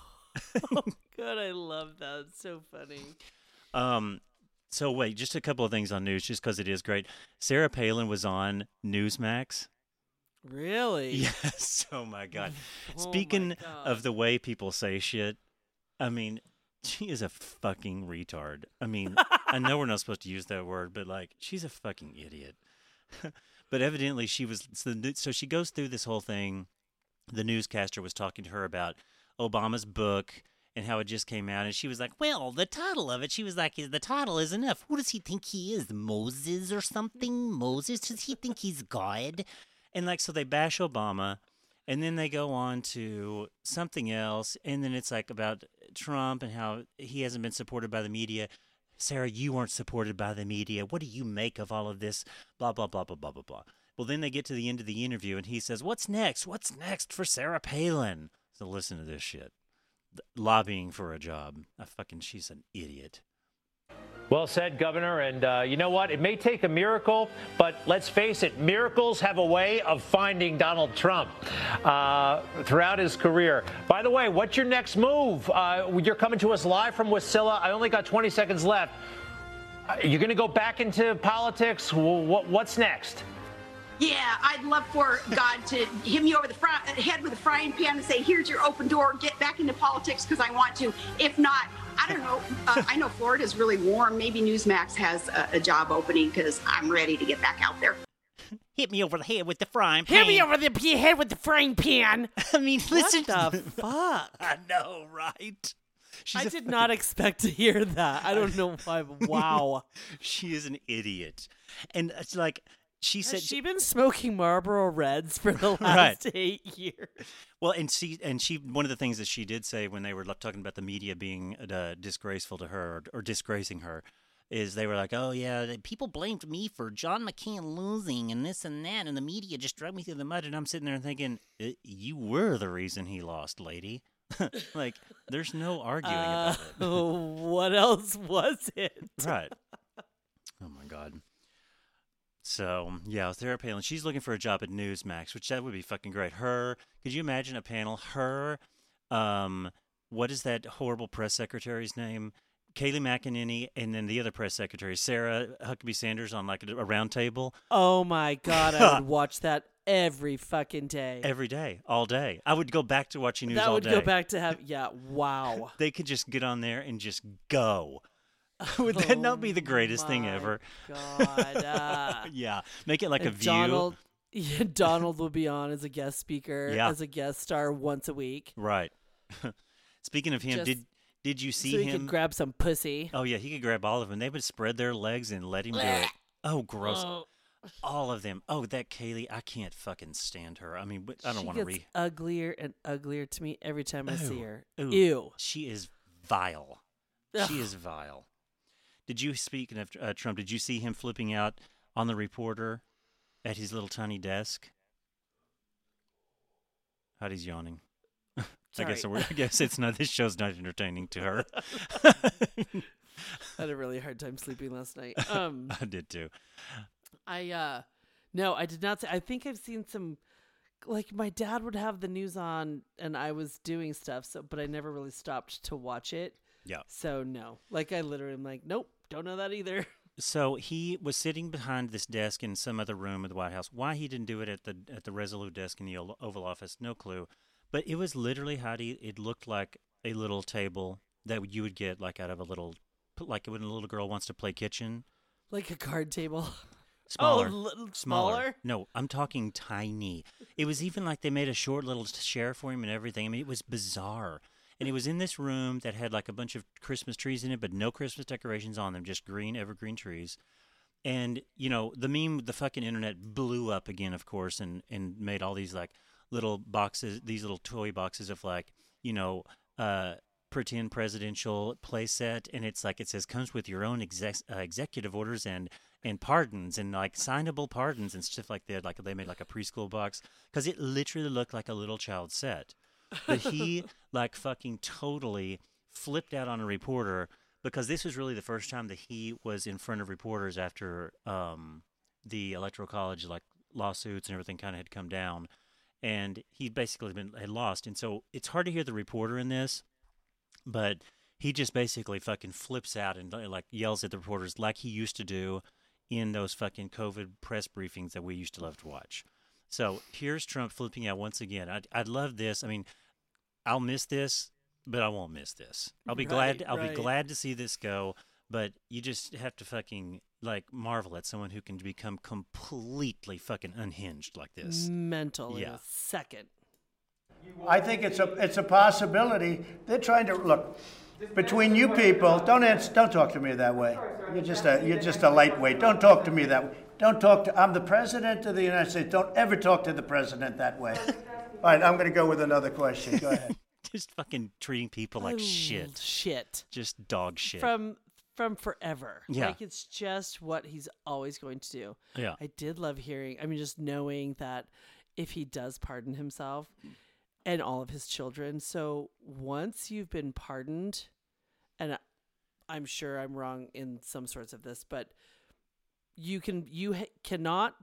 good. I love that. It's so funny. Um, so wait, just a couple of things on news, just because it is great. Sarah Palin was on Newsmax. Really? Yes. Oh my God. Oh my Speaking God. of the way people say shit, I mean, she is a fucking retard. I mean, I know we're not supposed to use that word, but like, she's a fucking idiot. but evidently, she was. So, so she goes through this whole thing. The newscaster was talking to her about Obama's book and how it just came out, and she was like, "Well, the title of it." She was like, "The title is enough. Who does he think he is? Moses or something? Moses? Does he think he's God?" And like, so they bash Obama, and then they go on to something else, and then it's like about Trump and how he hasn't been supported by the media. Sarah, you weren't supported by the media. What do you make of all of this? Blah blah blah blah blah blah blah. Well, then they get to the end of the interview, and he says, "What's next? What's next for Sarah Palin?" So listen to this shit. Th- Lobbying for a job. I fucking, she's an idiot. Well said, Governor. And uh, you know what? It may take a miracle, but let's face it, miracles have a way of finding Donald Trump uh, throughout his career. By the way, what's your next move? Uh, you're coming to us live from Wasilla. I only got 20 seconds left. Uh, you're going to go back into politics? What, what's next? Yeah, I'd love for God to hit me over the head with a frying pan and say, "Here's your open door. Get back into politics because I want to." If not, I don't know. Uh, I know Florida is really warm. Maybe Newsmax has a, a job opening because I'm ready to get back out there. Hit me over the head with the frying pan. Hit me over the p- head with the frying pan. I mean, listen. What the fuck? I know, right? She's I a did fucking- not expect to hear that. I don't know why. Wow. She is an idiot, and it's like she said. She been smoking Marlboro Reds for the last eight years? Well, and she and she one of the things that she did say when they were talking about the media being uh, disgraceful to her or, or disgracing her is they were like, "Oh yeah, people blamed me for John McCain losing and this and that, and the media just dragged me through the mud." And I'm sitting there thinking, "Uh, "You were the reason he lost, lady." like, there's no arguing Uh, about it. what else was it? Right. Oh my god. So yeah, Sarah Palin. She's looking for a job at Newsmax, which that would be fucking great. Her. Could you imagine a panel? Her. Um. What is that horrible press secretary's name? Kayleigh McEnany, and then the other press secretary, Sarah Huckabee Sanders, on like a, a round table Oh my god, I would watch that every fucking day. every day, all day. I would go back to watching news that all would day. go back to have yeah, wow. They could just get on there and just go. would that not be the greatest thing Oh ever? God. uh, Yeah, make it like a view. Donald yeah, Donald will be on as a guest speaker, Yeah. as a guest star once a week. Right. Speaking of him, Just did did you see so he him? could grab some pussy. oh yeah, he could grab all of them. They would spread their legs and let him do it. Oh, gross! Oh, All of them. Oh, that Kayleigh, I can't fucking stand her. I mean, I don't want to gets re. uglier and uglier to me every time I see her. Ooh. Ew. She is vile. She is vile. Did you speaking of uh, Trump? Did you see him flipping out on the reporter at his little tiny desk? Heidi's yawning. I guess I guess it's not. This show's not entertaining to her. I had a really hard time sleeping last night. Um, I did too. I uh, no, I did not. See, I think I've seen some. Like my dad would have the news on, and I was doing stuff. So, but I never really stopped to watch it. Yeah. So no, like I literally am like, nope, don't know that either. So he was sitting behind this desk in some other room of the White House. Why he didn't do it at the at the Resolute desk in the Oval Office, no clue. But it was literally how he. It looked like a little table that you would get like out of a little, like when a little girl wants to play kitchen. Like a card table. Smaller, Oh, little smaller. No, I'm talking tiny. It was even like they made a short little chair for him and everything. I mean, it was bizarre. And it was in this room that had like a bunch of Christmas trees in it, but no Christmas decorations on them, just green evergreen trees. And you know, the meme, the fucking internet blew up again, of course, and and made all these like little boxes, these little toy boxes of like, you know, uh, pretend presidential playset, and it's like it says comes with your own exec- uh, executive orders and and pardons and like signable pardons and stuff like that. Like they made like a preschool box because it literally looked like a little child set. But he like fucking totally flipped out on a reporter because this was really the first time that he was in front of reporters after um, the electoral college like lawsuits and everything kind of had come down. And he basically been had lost. And so it's hard to hear the reporter in this but he just basically fucking flips out and like yells at the reporters like he used to do in those fucking covid press briefings that we used to love to watch so here's trump flipping out once again i'd, I'd love this i mean i'll miss this but i won't miss this i'll be glad i'll right. be glad to see this go but you just have to fucking like marvel at someone who can become completely fucking unhinged like this Mental in Yeah. a second. I think it's a, it's a possibility. They're trying to, look, between you people, don't answer, don't talk to me that way. You're just a, you're just a lightweight. Don't talk to me that way. Don't talk to, I'm the president of the United States. Don't ever talk to the president that way. All right, I'm going to go with another question. Go ahead. just fucking treating people like Oh, shit Shit. just dog shit From from forever. Yeah. Like it's just what he's always going to do. yeah I did love hearing, I mean, just knowing that if he does pardon himself and all of his children. So once you've been pardoned, and I- I'm sure I'm wrong in some sorts of this, but you can you ha- cannot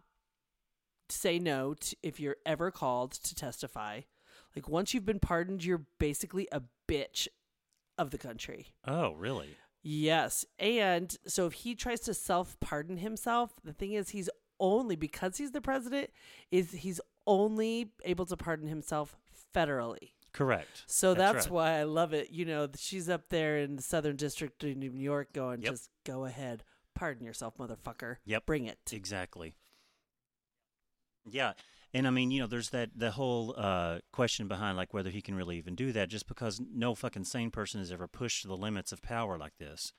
say no to, if you're ever called to testify. Like once you've been pardoned, you're basically a bitch of the country. Oh, really? Yes. And so if he tries to self pardon himself, the thing is he's only because he's the president is he's only able to pardon himself federally. Correct. So that's, right. why I love it. You know, she's up there in the Southern District of New York going, Yep. just go ahead. Pardon yourself, motherfucker. Yep. Bring it. Exactly. Yeah. And I mean, you know, there's that the whole uh, question behind like whether he can really even do that, just because no fucking sane person has ever pushed the limits of power like this.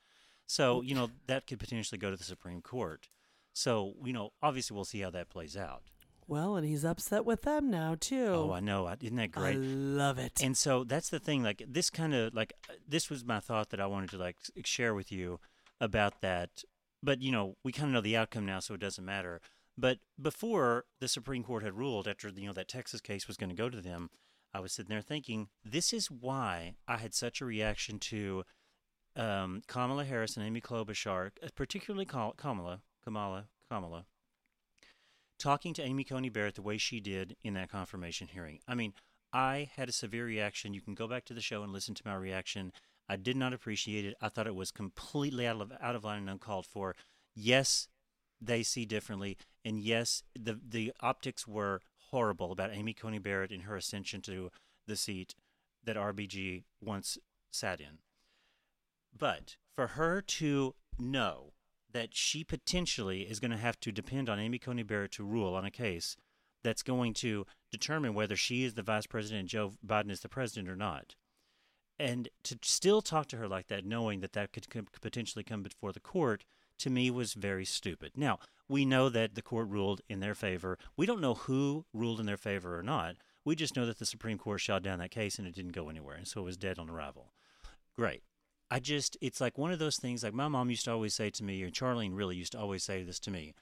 So you know that could potentially go to the Supreme Court. So you know, obviously we'll see how that plays out. Well, and he's upset with them now, too. Oh, I know. Isn't that great? I love it. And so that's the thing. Like this kind of like uh, this was my thought that I wanted to like share with you about that. But you know, we kind of know the outcome now, so it doesn't matter. But before the Supreme Court had ruled, after you know that Texas case was going to go to them, I was sitting there thinking, this is why I had such a reaction to um, Kamala Harris and Amy Klobuchar, uh, particularly Kamala, Kamala, Kamala, talking to Amy Coney Barrett the way she did in that confirmation hearing. I mean, I had a severe reaction. You can go back to the show and listen to my reaction. I did not appreciate it. I thought it was completely out of out of line and uncalled for. Yes, they see differently, and yes, the the optics were horrible about Amy Coney Barrett and her ascension to the seat that RBG once sat in. But for her to know that she potentially is going to have to depend on Amy Coney Barrett to rule on a case that's going to determine whether she is the vice president and Joe Biden is the president or not. And to still talk to her like that, knowing that that could, could potentially come before the court, to me was very stupid. Now, we know that the court ruled in their favor. We don't know who ruled in their favor or not. We just know that the Supreme Court shot down that case and it didn't go anywhere. And so it was dead on arrival. Great. I just, it's like one of those things, like my mom used to always say to me, and Charlene really used to always say this to me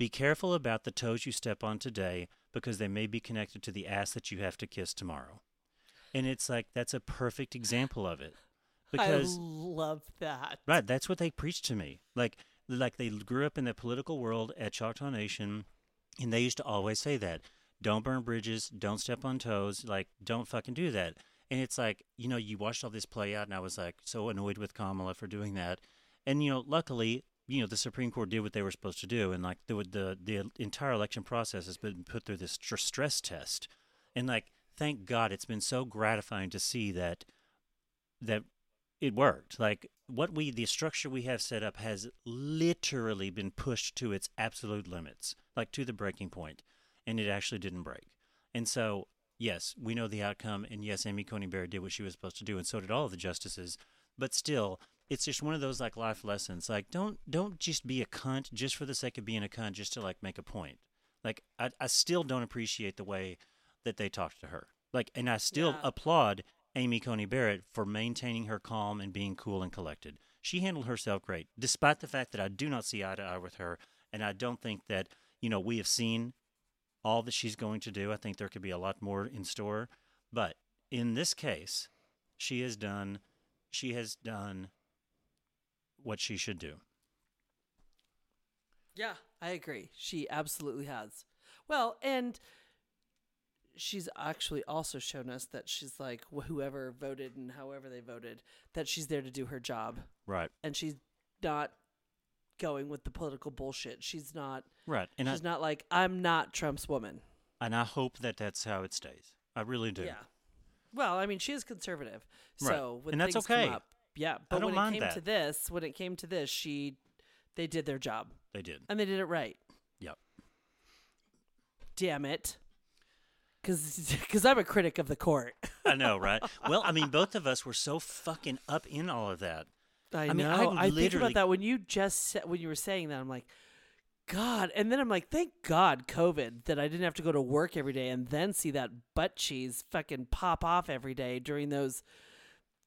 be careful about the toes you step on today because they may be connected to the ass that you have to kiss tomorrow. And it's like, that's a perfect example of it. Because, I love that. right, that's what they preached to me. Like, like they grew up in the political world at Choctaw Nation, and they used to always say that don't burn bridges, don't step on toes, like, don't fucking do that. And it's like, you know, you watched all this play out, and I was like so annoyed with Kamala for doing that. And, you know, luckily, you know, the Supreme Court did what they were supposed to do. And, like, the, the, the entire election process has been put through this str- stress test. And, like, thank God it's been so gratifying to see that, that it worked. Like, what we, the structure we have set up has literally been pushed to its absolute limits, like to the breaking point, and it actually didn't break. And so, yes, we know the outcome, and yes, Amy Coney Barrett did what she was supposed to do, and so did all of the justices. But still, it's just one of those like life lessons. Like, don't don't just be a cunt just for the sake of being a cunt, just to like make a point. Like, I I still don't appreciate the way that they talked to her. Like, and I still Yeah. applaud Amy Coney Barrett for maintaining her calm and being cool and collected. She handled herself great, despite the fact that I do not see eye to eye with her, and I don't think that you know we have seen all that she's going to do. I think there could be a lot more in store, but in this case, she has done she has done what she should do. Yeah, I agree. She absolutely has. Well, and she's actually also shown us that she's like wh- whoever voted and however they voted, that she's there to do her job. Right. And she's not going with the political bullshit. She's not Right. And I she's not like I'm not Trump's woman. and I hope that that's how it stays. I really do. Yeah. Well, I mean, she is conservative. Right. So when And that's things okay. come up, yeah, but don't when mind it came that. to this, when it came to this, she they did their job. They did. And they did it right. Yep. Damn it. Cuz cuz I'm a critic of the court. I know, right? Well, I mean, both of us were so fucking up in all of that. I, I mean, I know. I, think about that when you just said, when you were saying that. I'm like, God. And then I'm like, thank God, COVID, that I didn't have to go to work every day and then see that butt cheese fucking pop off every day during those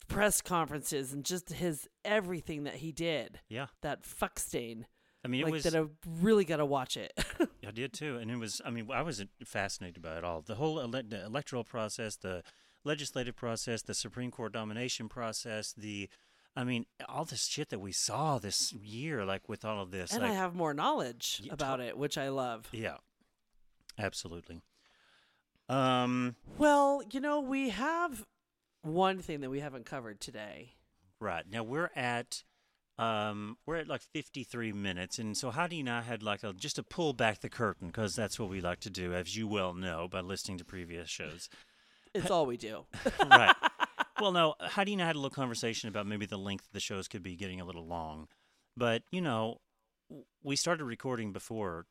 press conferences and just his everything that he did. Yeah. That fuck stain. I mean, it like was. that. I really got to watch it. I did too, and it was. I mean, I was fascinated by it all. The whole ele- the electoral process, the legislative process, the Supreme Court domination process, the I mean, all this shit that we saw this year, like with all of this, and like, I have more knowledge Yeah, about it, which I love. yeah, absolutely. Um, Well, you know, we have one thing that we haven't covered today. right now we're at, um, we're at like 53 minutes, and so Heidi and I had like a just to pull back the curtain because that's what we like to do, as you well know by listening to previous shows. It's all we do. right. Well, no, Heidi and I had a little conversation about maybe the length of the shows could be getting a little long. But, you know, we started recording before.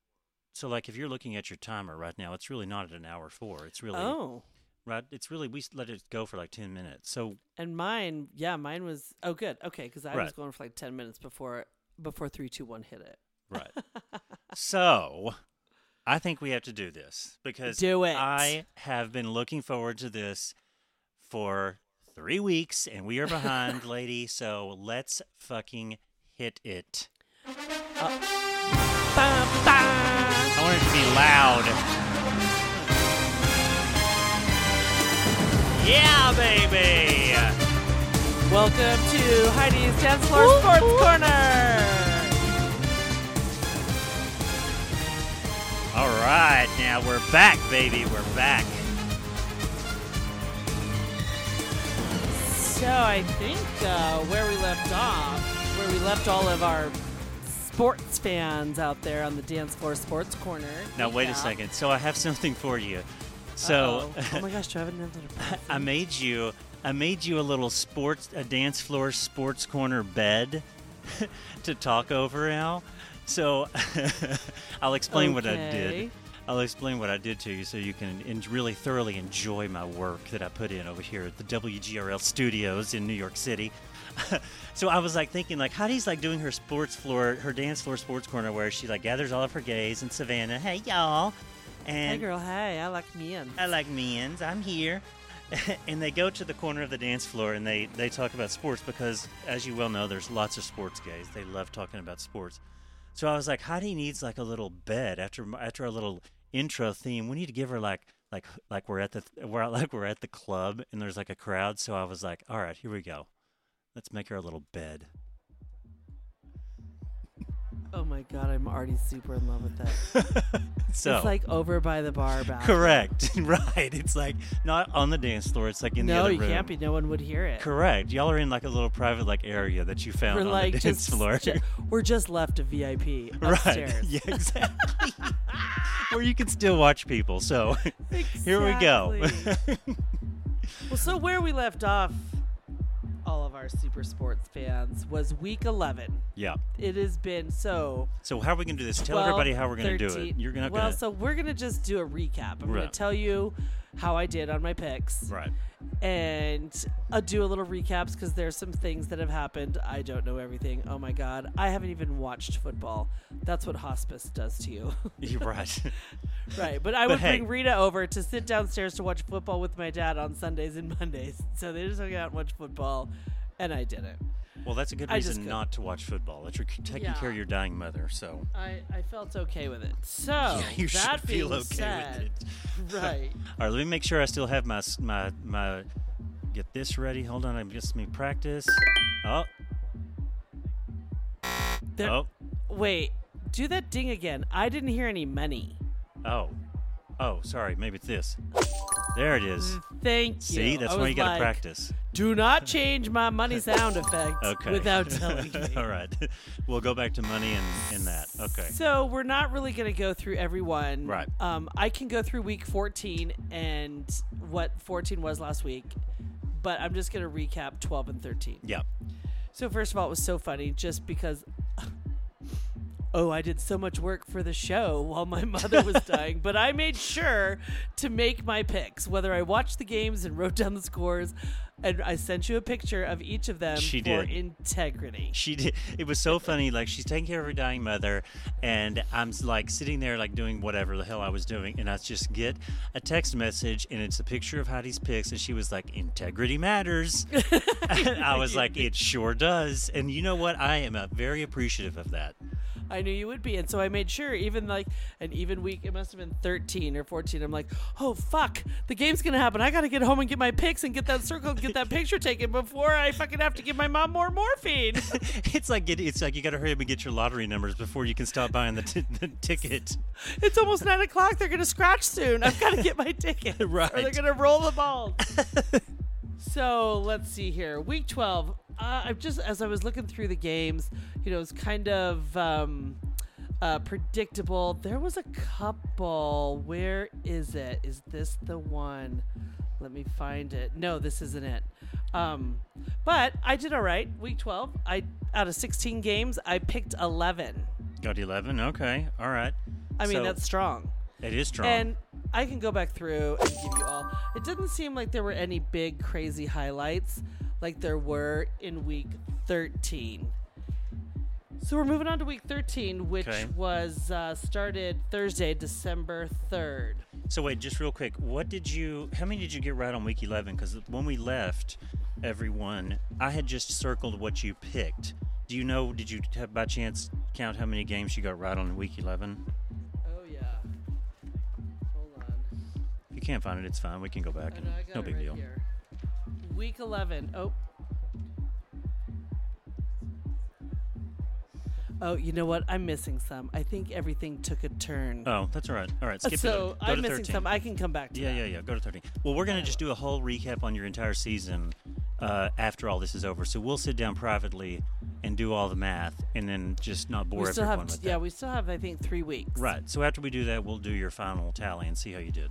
So, like, if you're looking at your timer right now, it's really not at an hour four. It's really, Oh, right? It's really, we let it go for like 10 minutes. So, and mine, yeah, mine was. Oh, good. Okay, because I was going for like ten minutes before before three, two, one hit it. right. so, I think we have to do this because Do it. I have been looking forward to this for three weeks and we are behind, lady. So, let's fucking hit it. Uh, bum, bum. I want it to be loud. Yeah, baby. Welcome to Heidi's Dance Floor Sports Corner. All right, now we're back, baby. We're back. So I think uh, where we left off, where we left all of our sports fans out there on the Dance Floor Sports Corner. Now wait a second. So I have something for you. So oh my gosh, do I made you I made you a little sports a dance floor sports corner bed to talk over Al. So I'll explain what I Okay. did. I'll explain what I did to you so you can en- really thoroughly enjoy my work that I put in over here at the WGRL studios in New York City. so I was like thinking like Heidi's like doing her sports floor, her dance floor sports corner where she like gathers all of her gays and Savannah. Hey y'all. And Hey girl, hey, I like me in. I like men's. I'm here. and they go to the corner of the dance floor and they, they talk about sports because, as you well know, there's lots of sports gays. They love talking about sports. So I was like, Heidi needs like a little bed after after our little intro theme. We need to give her like like like we're at the we're like we're at the club and there's like a crowd. So I was like, all right, here we go. Let's make her a little bed. Oh my god, I'm already super in love with that. So It's like over by the bar back. correct, right? It's like not on the dance floor. It's like in the other room. No, you can't be. No one would hear it. Correct. Y'all are in like a little private like area that you found We're on like the dance just, floor. ju- we're just left a VIP right. Yeah, exactly. Where you can still watch people. So here we go. Well, so where we left off, our super sports fans, was week 11. yeah. It has been so. So how are we gonna do this? Tell 12, everybody how we're gonna do it. You're gonna Well, gonna so we're gonna just do a recap. I'm gonna tell you how I did on my picks, right. and I'll do a little recaps because there's some things that have happened. I don't know everything. Oh my god, I haven't even watched football. That's what hospice does to you. You're right. Right, but I But would hey- bring Rita over to sit downstairs to watch football with my dad on Sundays and Mondays. So they just hung out and watched football, and I didn't. Well, that's a good I reason not to watch football. That you're taking Yeah. care of your dying mother. So I, I felt okay with it. So yeah, you that should feel okay said, with it. right? All right. Let me make sure I still have my my my. Get this ready. Hold on. I'm just me practice. Oh. There, Oh. Wait, do that ding again. I didn't hear any money. Oh. Oh. Sorry. Maybe it's this. There it is. Thank you. See, that's I why was you gotta like, practice. Do not change my money sound effect Okay. without telling me. All right. We'll go back to money and, and that. Okay. So we're not really going to go through everyone. Right. Um, I can go through week 14 and what 14 was last week, but I'm just going to recap 12 and 13. Yeah. So first of all, it was so funny just because. Oh, I did so much work for the show while my mother was dying, but I made sure to make my picks. Whether I watched the games and wrote down the scores, and I sent you a picture of each of them She for did. integrity. She did. It was so funny. Like she's taking care of her dying mother, and I'm like sitting there like doing whatever the hell I was doing, and I just get a text message, and it's a picture of Heidi's pics, and she was like, "Integrity matters." I was like, "It sure does." And you know what? I am very appreciative of that. I knew you would be, and so I made sure. Even like an even week, it must have been thirteen or fourteen. I'm like, oh fuck, the game's gonna happen. I gotta get home and get my picks and get that circle, and get that picture taken before I fucking have to give my mom more morphine. It's like get, it's like you got to hurry up and get your lottery numbers before you can stop buying the, t- the ticket. it's almost nine o'clock. They're gonna scratch soon. I've got to get my ticket, right. or they're gonna roll the balls. so let's see here. Week twelve. Uh, I've just as I was looking through the games, you know, it's kind of um, uh, predictable. There was a couple. Where is it? Is this the one? Let me find it. No, this isn't it. Um, but I did all right. Week twelve. I out of sixteen games, I picked eleven. Got eleven. Okay, all right. I mean, So, that's strong. it is strong. And I can go back through and give you all. It didn't seem like there were any big crazy highlights like there were in week 13. So we're moving on to week 13, which Okay. was uh, started Thursday, December 3rd. So wait, just real quick, what did you? How many did you get right on week eleven? Because when we left, everyone, I had just circled what you picked. Do you know? Did you have, by chance count how many games you got right on week eleven? Oh, yeah. Hold on. If you can't find it, it's fine. We can go back. Know, I no big right deal. here. Week 11. Oh. Oh, you know what? I'm missing some. I think everything took a turn. Oh, that's all right. All right, skip it. so Go I'm missing 13. some. I can come back to Yeah, that. yeah, yeah. Go to 13. Well, we're going to just do a whole recap on your entire season uh, after all this is over. So we'll sit down privately and do all the math and then just not bore we still everyone have with yeah that. we still have i think three weeks Right. So after we do that, we'll do your final tally and see how you did.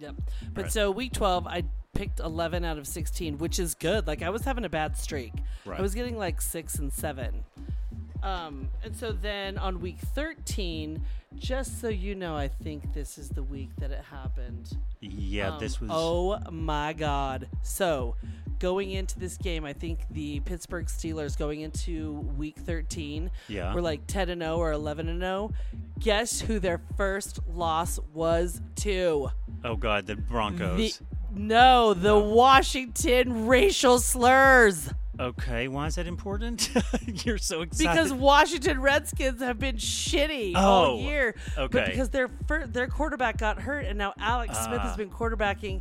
Yep but Right. so week 12 i picked 11 out of 16 which is good like i was having a bad streak Right. i was getting like six and seven um and so then on week 13 just so you know i think this is the week that it happened Yeah, Um, this was. Oh my God. So, going into this game, I think the Pittsburgh Steelers going into week 13 Yeah. were like 10 and 0 or 11 and 0. Guess who their first loss was to? Oh God, the Broncos. The, no, the Washington racial slurs. Okay, why is that important? You're so excited. Because Washington Redskins have been shitty Oh, all year. But okay. because their their quarterback got hurt, and now Alex Smith has Ah. been quarterbacking,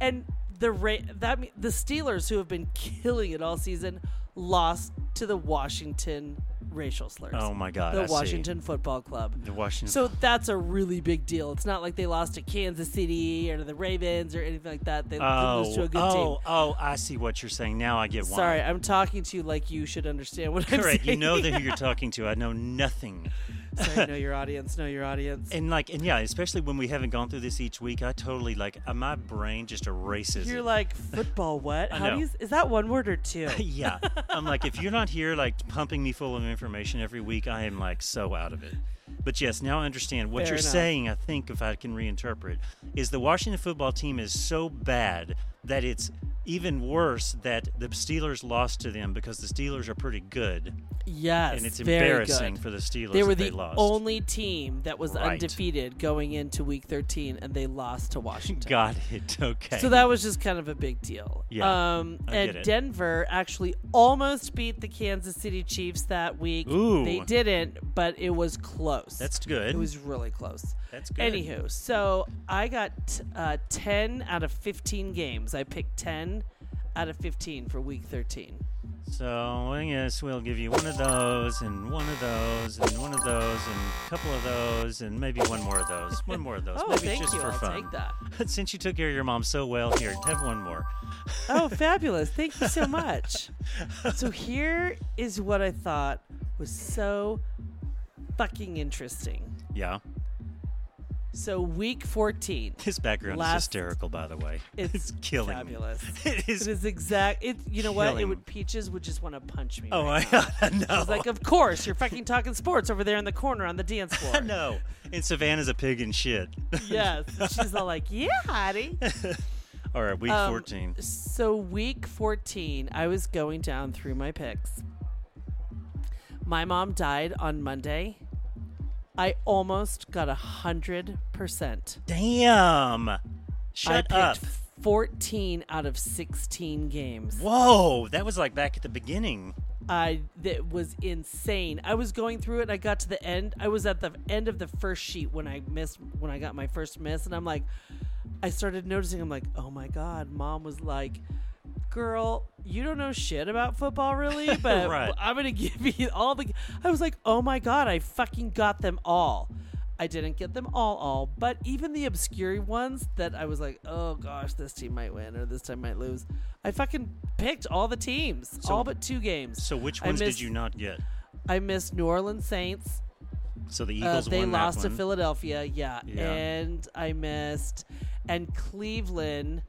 and the ra- that the Steelers, who have been killing it all season, lost to the Washington racial slurs. Oh my God, The I see. Washington Football Club. the Washington. So that's a really big deal. It's not like they lost to Kansas City or to the Ravens or anything like that. They oh, lose to a good oh, team. oh! I see what you're saying now. I get why. Sorry, I'm talking to you like you should understand what I'm Correct. saying. You know that who you're talking to. I know nothing. Sorry, know your audience. Know your audience. And like, and yeah, especially when we haven't gone through this each week, I totally like uh, my brain just erases You're it. like football. What? I How do you? Is that one word or two? yeah, I'm like, if you're not here, like pumping me full of information every week, I am like so out of it. But yes, now I understand what Fair you're enough. saying. I think if I can reinterpret, is the Washington football team is so bad that it's even worse that the Steelers lost to them because the Steelers are pretty good, Yes, and it's embarrassing good. for the Steelers. They were that the they lost. only team that was Right. undefeated going into Week 13, and they lost to Washington. Got it. Okay. So that was just kind of a big deal. Yeah, Um, and. Denver actually almost beat the Kansas City Chiefs that week. Ooh. They didn't, but it was close. That's good. It was really close. That's good. Anywho, so I got uh, 10 out of 15 games. I picked 10 out of 15 for week 13. So I guess we'll give you one of those, and one of those, and one of those, and a couple of those, and maybe one more of those. One more of those. Oh, maybe thank just you. for I'll fun. take that. Since you took care of your mom so well, here, have one more. Oh, fabulous. Thank you so much. so here is what I thought was so fucking interesting. Yeah. So week 14. His background Last- is hysterical, by the way. It's, killing fabulous. me. It is. It is exact. It. You know what? It would Peaches would just want to punch me. oh right my now. god, no. I was like, of course, you're fucking talking sports over there in the corner on the dance floor. no. And Savannah's a pig and shit. yes. She's all like, yeah, honey. All right, week Um, 14. So week 14, I was going down through my picks. My mom died on Monday. I almost got a hundred percent. Damn. I Shut picked up. 14 out of 16 games. Whoa, that was like back at the beginning. I that was insane. I was going through it. and I got to the end. I was at the end of the first sheet when I missed when I got my first miss, and I'm like, I started noticing. I'm like, oh my god, mom was like. Girl, you don't know shit about football, really, but Right. I'm gonna give you all the. I was like, oh my god, I fucking got them all. I didn't get them all, all, but even the obscure ones that I was like, oh gosh, this team might win or this team might lose. I fucking picked all the teams, So- all but two games. So which ones did you not get? I missed New Orleans Saints. So the Uh, Eagles they won lost to. Philadelphia, yeah. Yeah. And I missed, and Cleveland,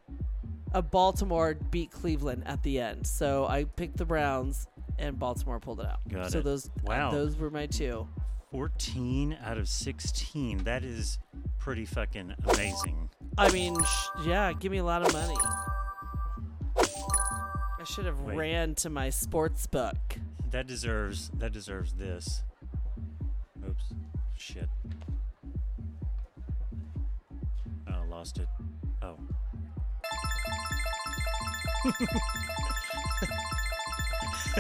uh, Baltimore beat Cleveland at the end. So I picked the Browns, and Baltimore pulled it out. Got so it. those, Wow. those were my two. 14 out of 16. That is pretty fucking amazing. I mean, sh- yeah, give me a lot of money. I should have Wait. ran to my sports book. That deserves that deserves this. Oops. Shit. Oh, lost it. Oh.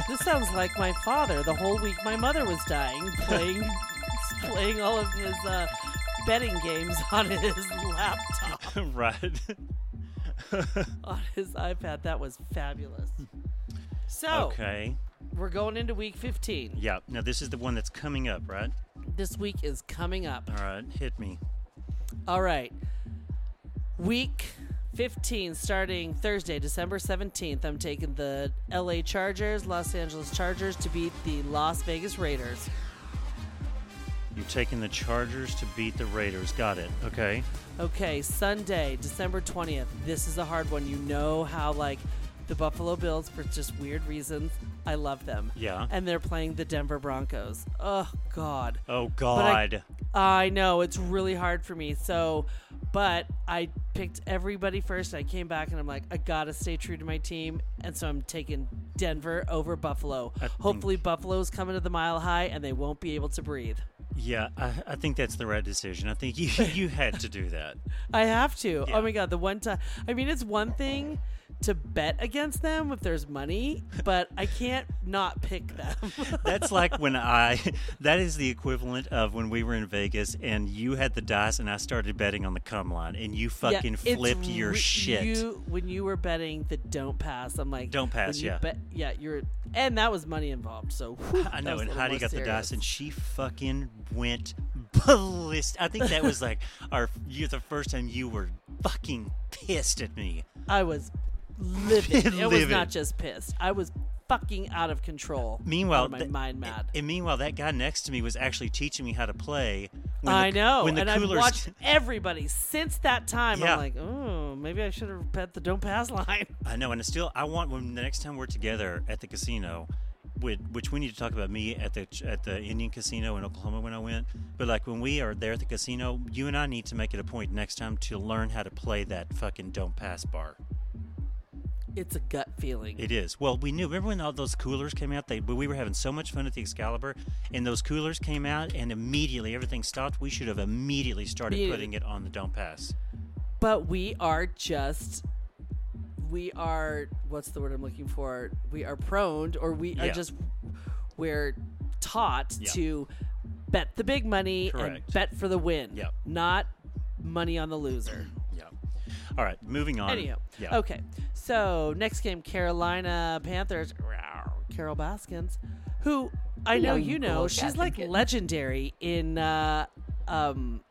This sounds like my father. The whole week my mother was dying, playing playing all of his uh, betting games on his laptop, right. on his iPad. That was fabulous. So okay. we're going into week 15. Yeah. Now this is the one that's coming up, right? This week is coming up. All right. Hit me. All right. Week 15, starting Thursday, December 17th, I'm taking the LA Chargers, Los Angeles Chargers to beat the Las Vegas Raiders. You're taking the Chargers to beat the Raiders. Got it. Okay. Okay, Sunday, December 20th. This is a hard one. You know how, like, the Buffalo Bills, for just weird reasons, I love them. Yeah. And they're playing the Denver Broncos. Oh, God. Oh God. I, I know it's really hard for me. So, but I picked everybody first. I came back and I'm like, I gotta stay true to my team, and so I'm taking Denver over Buffalo. I Hopefully, Buffalo's coming to the Mile High and they won't be able to breathe. yeah, I, I think that's the right decision. I think you you had to do that. I have to. Oh yeah. Oh my god, the one time. I mean, it's one thing to bet against them if there's money, but I can't not pick them. That's like when I. That is the equivalent of when we were in Vegas and you had the dice and I started betting on the come line and you fucking it's flipped your re- shit. You when you were betting the don't pass, I'm like Don't pass, yeah. Bet, yeah, you're and that was money involved. So whew, I know, and Heidi got the dice, and she fucking went ballistic. I think that was like our you the first time you were fucking pissed at me. I was livid. it was not just pissed. I was fucking out of control. Meanwhile, out my th- mind mad. And meanwhile, that guy next to me was actually teaching me how to play. when the- I know, When the and I've watched everybody since that time. Yeah. I'm like, oh, maybe I should have bet the don't pass line. I know, and I still I want when the next time we're together at the casino, with, which we need to talk about me at the at the Indian casino in Oklahoma when I went. But like when we are there at the casino, you and I need to make it a point next time to learn how to play that fucking don't pass bar. It's a gut feeling. It is. Well, we knew. Remember when all those coolers came out? They we were having so much fun at the Excalibur, and those coolers came out, and immediately everything stopped. We should have immediately started Immediately. putting it on the don't pass. but we are just we are what's the word i'm looking for we are prone or we are just we're taught Yeah. to bet the big money and bet for the win Yep. not money on the loser Yeah. All right, moving on. anyhow Yeah. okay so next game carolina panthers carol baskins who i know you know she's like legendary in uh um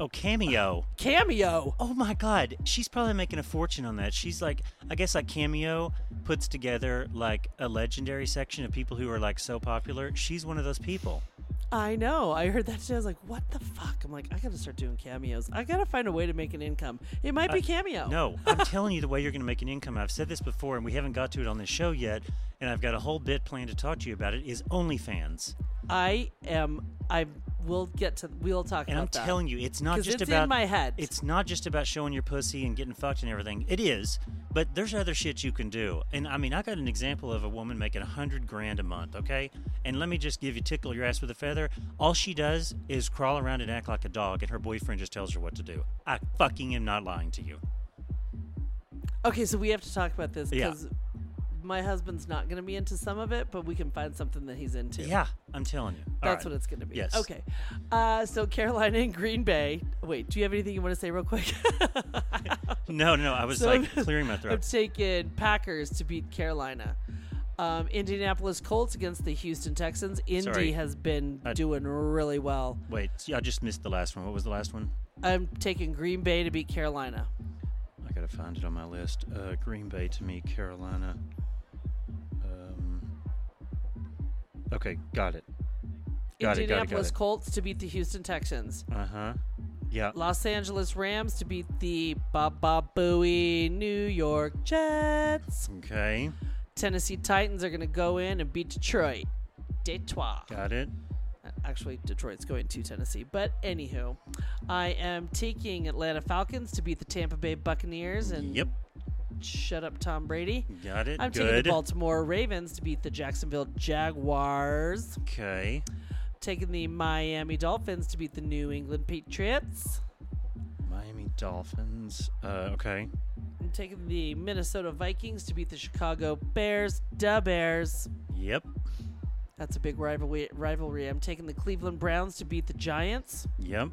Oh, cameo. cameo Oh my God, she's probably making a fortune on that. She's like, I guess like Cameo puts together like a legendary section of people who are like so popular. She's one of those people. I know. I heard that today. I was like, what the fuck? I'm like, I gotta start doing cameos. I gotta find a way to make an income. It might be cameo. No, I'm telling you the way you're going to make an income. I've said this before, and we haven't got to it on this show yet. And I've got a whole bit planned to talk to you about it. Is OnlyFans, I am. I will get to. We'll talk about it. and I'm that. telling you, it's not just it's about in my head. It's not just about showing your pussy and getting fucked and everything. It is, but there's other shit you can do. And I mean, I got an example of a woman making a hundred grand a month. Okay, and let me just give you tickle your ass with a feather. All she does is crawl around and act like a dog, and her boyfriend just tells her what to do. I fucking am not lying to you. Okay, so we have to talk about this Yeah. My husband's not going to be into some of it, but we can find something that he's into. Yeah, I'm telling you. All That's right. what it's going to be. Yes. Okay. Uh, so Carolina and Green Bay. Wait, do you have anything you want to say real quick? No, no, I was So like clearing my throat. I'm taking Packers to beat Carolina. Um, Indianapolis Colts against the Houston Texans. Indy Sorry. has been I- doing really well. Wait, I just missed the last one. What was the last one? I'm taking Green Bay to beat Carolina. I gotta find it on my list. Uh, Green Bay to me, Carolina. Okay, got it. Got it, got it, got Indianapolis. Colts to beat the Houston Texans. Uh huh. Yeah. Los Angeles Rams to beat the Baba Booey New York Jets. Okay, Tennessee Titans are going to go in and beat Detroit. Detroit. got it. Actually, Detroit's going to Tennessee. But anywho, I am taking Atlanta Falcons to beat the Tampa Bay Buccaneers and Yep, shut up Tom Brady. got it. I'm taking the Baltimore Ravens to beat the Jacksonville Jaguars. Okay. Taking the Miami Dolphins to beat the New England Patriots. Miami Dolphins. Uh, okay. I'm taking the Minnesota Vikings to beat the Chicago Bears. Da Bears. Yep. That's a big rivalry. Rivalry. I'm taking the Cleveland Browns to beat the Giants. Yep.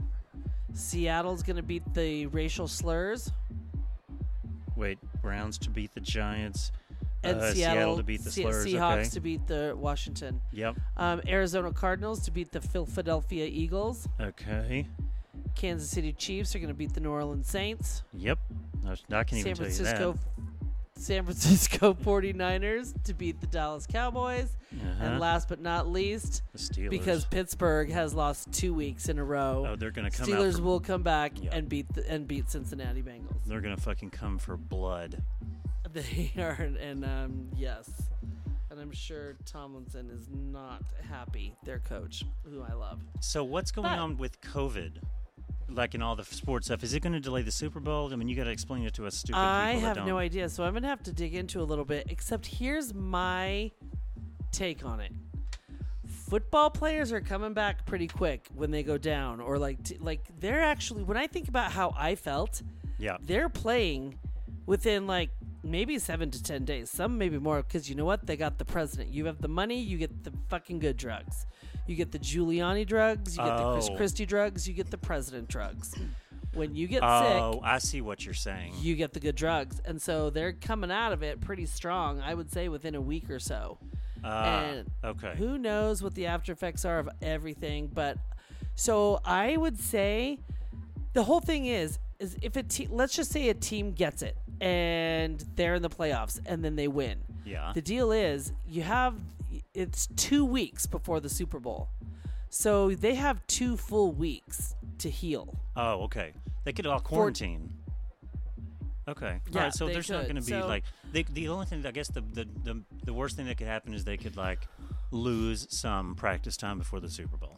Seattle's going to beat the racial slurs. Wait, Browns to beat the Giants. And uh, Seattle, to beat the Se- Slurs. Seahawks okay. to beat the Washington. Yep. Um, Arizona Cardinals to beat the Philadelphia Eagles. Okay. Kansas City Chiefs are going to beat the New Orleans Saints. Yep. I, I can even San tell Francisco you San Francisco 49ers to beat the Dallas Cowboys. Uh-huh. And last but not least, Steelers. because Pittsburgh has lost 2 weeks in a row. oh, they're gonna come out. Steelers for- will come back Yeah. and beat the, and beat Cincinnati Bengals. They're gonna fucking come for blood. They are, and um, yes, and I'm sure Tomlinson is not happy. Their coach, who I love. So what's going But- on with COVID? Like in all the sports stuff, is it going to delay the Super Bowl? I mean, you got to explain it to us stupid I people have no idea, so I'm gonna have to dig into a little bit. Except here's my take on it. Football players are coming back pretty quick when they go down, or like t- like they're actually. When I think about how I felt, Yeah. they're playing within like maybe seven to ten days some maybe more because you know what they got the president you have the money you get the fucking good drugs you get the giuliani drugs you get the chris Oh. christie drugs you get the president drugs when you get sick, Oh, sick I see what you're saying. you get the good drugs and so they're coming out of it pretty strong i would say within a week or so Ah, and okay. who knows what the after effects are of everything but so i would say the whole thing is is if a te- let's just say a team gets it and they're in the playoffs and then they win Yeah. the deal is you have it's two weeks before the super bowl so they have two full weeks to heal Oh, okay. They could all quarantine. Okay. Yeah, all right. So there's not going to be So- like they, the only thing I guess the, the the the worst thing that could happen is they could like lose some practice time before the Super Bowl.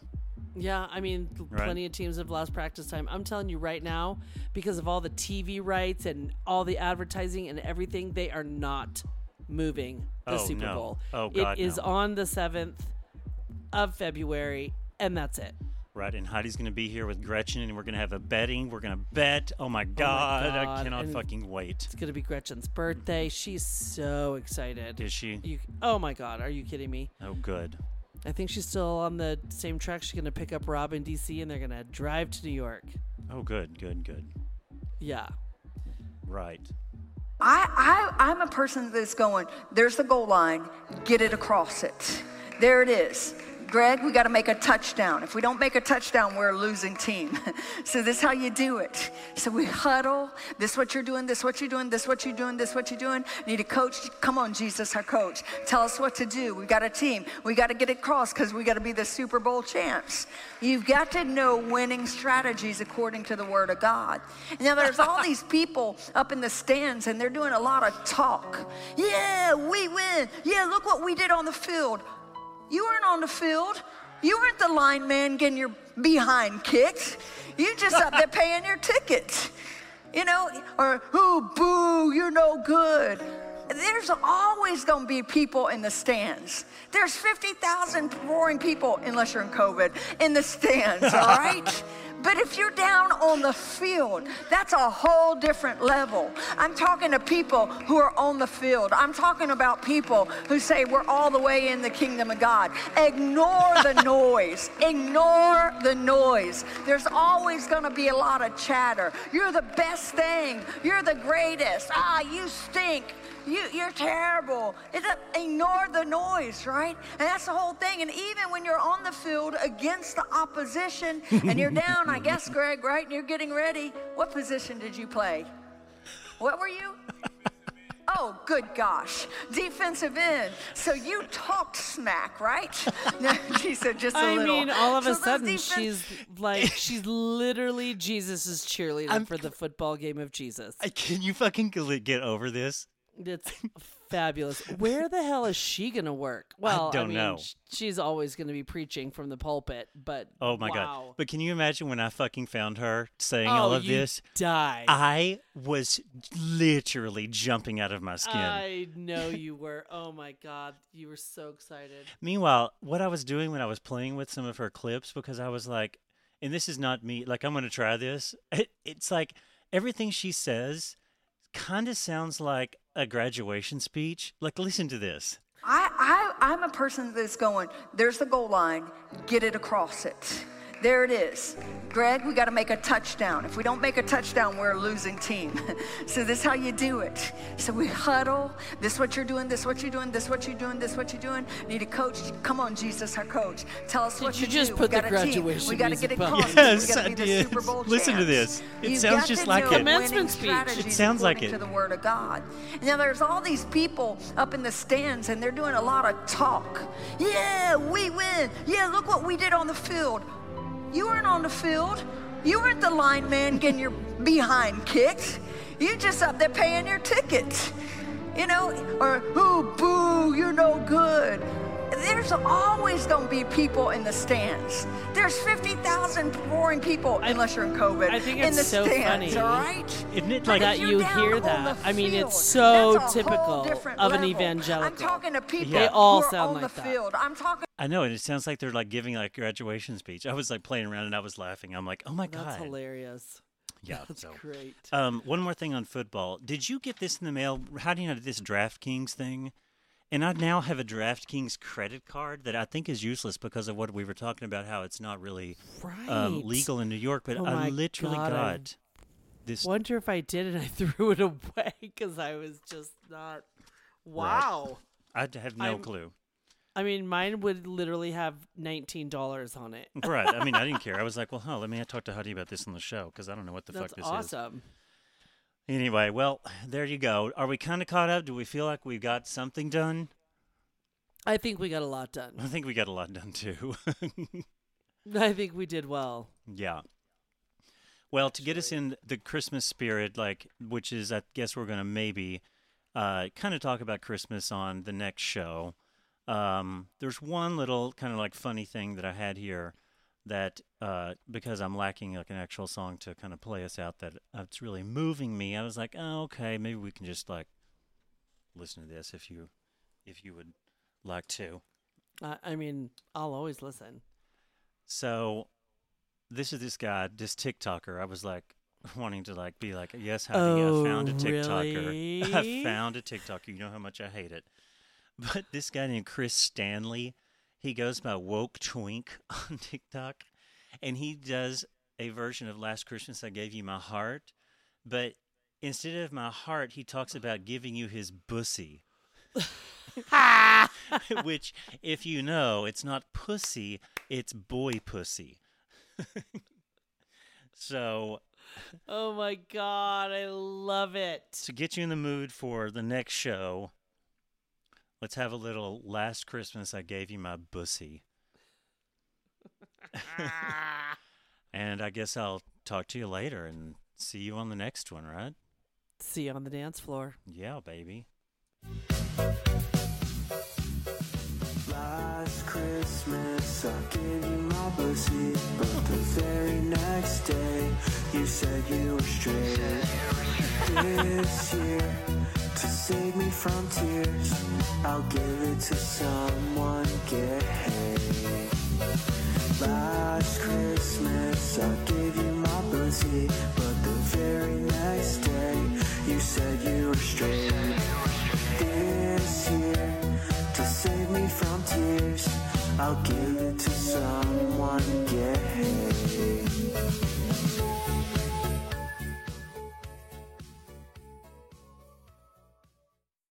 Yeah, I mean, Right. plenty of teams have lost practice time. I'm telling you right now, because of all the TV rights and all the advertising and everything, they are not moving the Oh, Super no. Bowl. Oh, God, It is no. on the 7th of February, and that's it. Right, and Heidi's going to be here with Gretchen, and we're going to have a betting. We're going to bet. Oh, oh my God, I God, cannot and- fucking wait. It's going to be Gretchen's birthday. She's so excited. Is she? You, oh my God, are you kidding me? Oh, good. I think she's still on the same track. She's going to pick up Rob in DC, and they're going to drive to New York. Oh, good, good, good. Yeah. Right. I, I, I'm a person that's going, there's the goal line, get it across it. There it is. Greg, we got to make a touchdown. If we don't make a touchdown, we're a losing team. so this is how you do it. So we huddle. This what you're doing. This what you're doing. This what you're doing. This what you're doing. Need a coach. Come on, Jesus, our coach. Tell us what to do. We got a team. We got to get it across because we got to be the Super Bowl champs. You've got to know winning strategies according to the Word of God. Now there's all these people up in the stands and they're doing a lot of talk. Yeah, we win. Yeah, look what we did on the field. You weren't on the field. You weren't the lineman getting your behind kicked. You just up there paying your tickets. You know, or oh boo, you're no good. There's always going to be people in the stands. There's 50,000 roaring people, unless you're in COVID, in the stands, all right? But if you're down on the field, that's a whole different level. I'm talking to people who are on the field. I'm talking about people who say we're all the way in the kingdom of God. Ignore the noise. Ignore the noise. There's always going to be a lot of chatter. You're the best thing. You're the greatest. Ah, you stink. You, you're terrible. It's a, ignore the noise, right? And that's the whole thing. And even when you're on the field against the opposition and you're down, I guess, Greg, right? And you're getting ready. What position did you play? What were you? Oh, good gosh. Defensive end. So you talked smack, right? She said just a I little. I mean, all of So a sudden, defense- she's like, she's literally Jesus's cheerleader I'm- for the football game of Jesus. I- Can you fucking gl- get over this? It's fabulous. Where the hell is she gonna work? Well, I don't mean, know. she's always gonna be preaching from the pulpit, but Oh my wow. god! But can you imagine when I fucking found her saying oh, all of this? Die. I was literally jumping out of my skin. I know you were. Oh my god, you were so excited. Meanwhile, what I was doing when I was playing with some of her clips, because I was like, and this is not me, like, I'm going to try this. It, it's like everything she says kind of sounds like a graduation speech. Like, listen to this. I, I, I'm a person that's going, there's the goal line, get it across it. There it is. Greg, we got to make a touchdown. If we don't make a touchdown, we're a losing team. so this is how you do it. So we huddle. This is what you're doing. This is what you're doing. This is what you're doing. This is what you're doing. Need a coach. Come on, Jesus, our coach. Tell us Did what you to just do. put we the got a team. graduation We got to get it behind Yes, we got I to be the did. Super Bowl Listen to this. It You've sounds just like it. Commencement speech. It sounds like it. To the Word of God. Now there's all these people up in the stands, and they're doing a lot of talk. Yeah, we win. Yeah, look what we did on the field. You weren't on the field. You weren't the lineman getting your behind kicked. You just up there paying your tickets. You know, or oh boo, you're no good. There's always going to be people in the stands. There's 50,000 boring people, unless you're in COVID, I think in it's the so stands, funny. all right? Isn't it But like that you're you down hear that. the I mean, it's so that's a whole typical different of an evangelical. I'm talking to people They all who are sound on like the that. field. I'm talking I know, and it sounds like they're like giving like graduation speech. I was like playing around and I was laughing. I'm like, oh my That's god. That's hilarious. Yeah, That's so. great. Um, one more thing on football. Did you get this in the mail? How do you know this DraftKings thing? And I now have a DraftKings credit card that I think is useless because of what we were talking about, how it's not really um, legal in New York. But Oh I literally God, I got this. Wonder if I did and I threw it away because I was just not. Wow. I have no I'm- clue. I mean, mine would literally have nineteen dollars on it. Right. I mean, I didn't care. I was like, well, huh, let me talk to Huddy about this on the show because I don't know what the That's fuck this is. awesome. Anyway, well, there you go. Are we kind of caught up? Do we feel like we've got something done? I think we got a lot done. I think we got a lot done too. I think we did well. Yeah. Well, to get us in the Christmas spirit, like, which is, I guess we're going to maybe uh, kind of talk about Christmas on the next show. Um, there's one little kind of like funny thing that I had here that, uh, because I'm lacking like an actual song to kind of play us out, that uh, it's really moving me. I was like, oh, okay, maybe we can just like listen to this if you, if you would like to. I, I mean, I'll always listen. So this is this guy, this TikToker. I was like wanting to like be like, yes, honey, I found a Oh, TikToker. I found a TikToker. You know how much I hate it. But this guy named Chris Stanley, he goes by Woke Twink on TikTok, and he does a version of Last Christmas I Gave You My Heart, but instead of my heart, he talks about giving you his bussy. Which, if you know, it's not pussy, it's boy pussy. so, Oh my god, I love it. to get you in the mood for the next show, let's have a little Last Christmas I Gave You My Bussy. and I guess I'll talk to you later and see you on the next one, right? See you on the dance floor. Yeah, baby. Christmas, I gave you my pussy, but the very next day, you said you were straight. this year, to save me from tears, I'll give it to someone gay. Last Christmas, I gave you my pussy, but the very next day, you said you were straight. This year, to save me from tears. I'll give it to someone gay.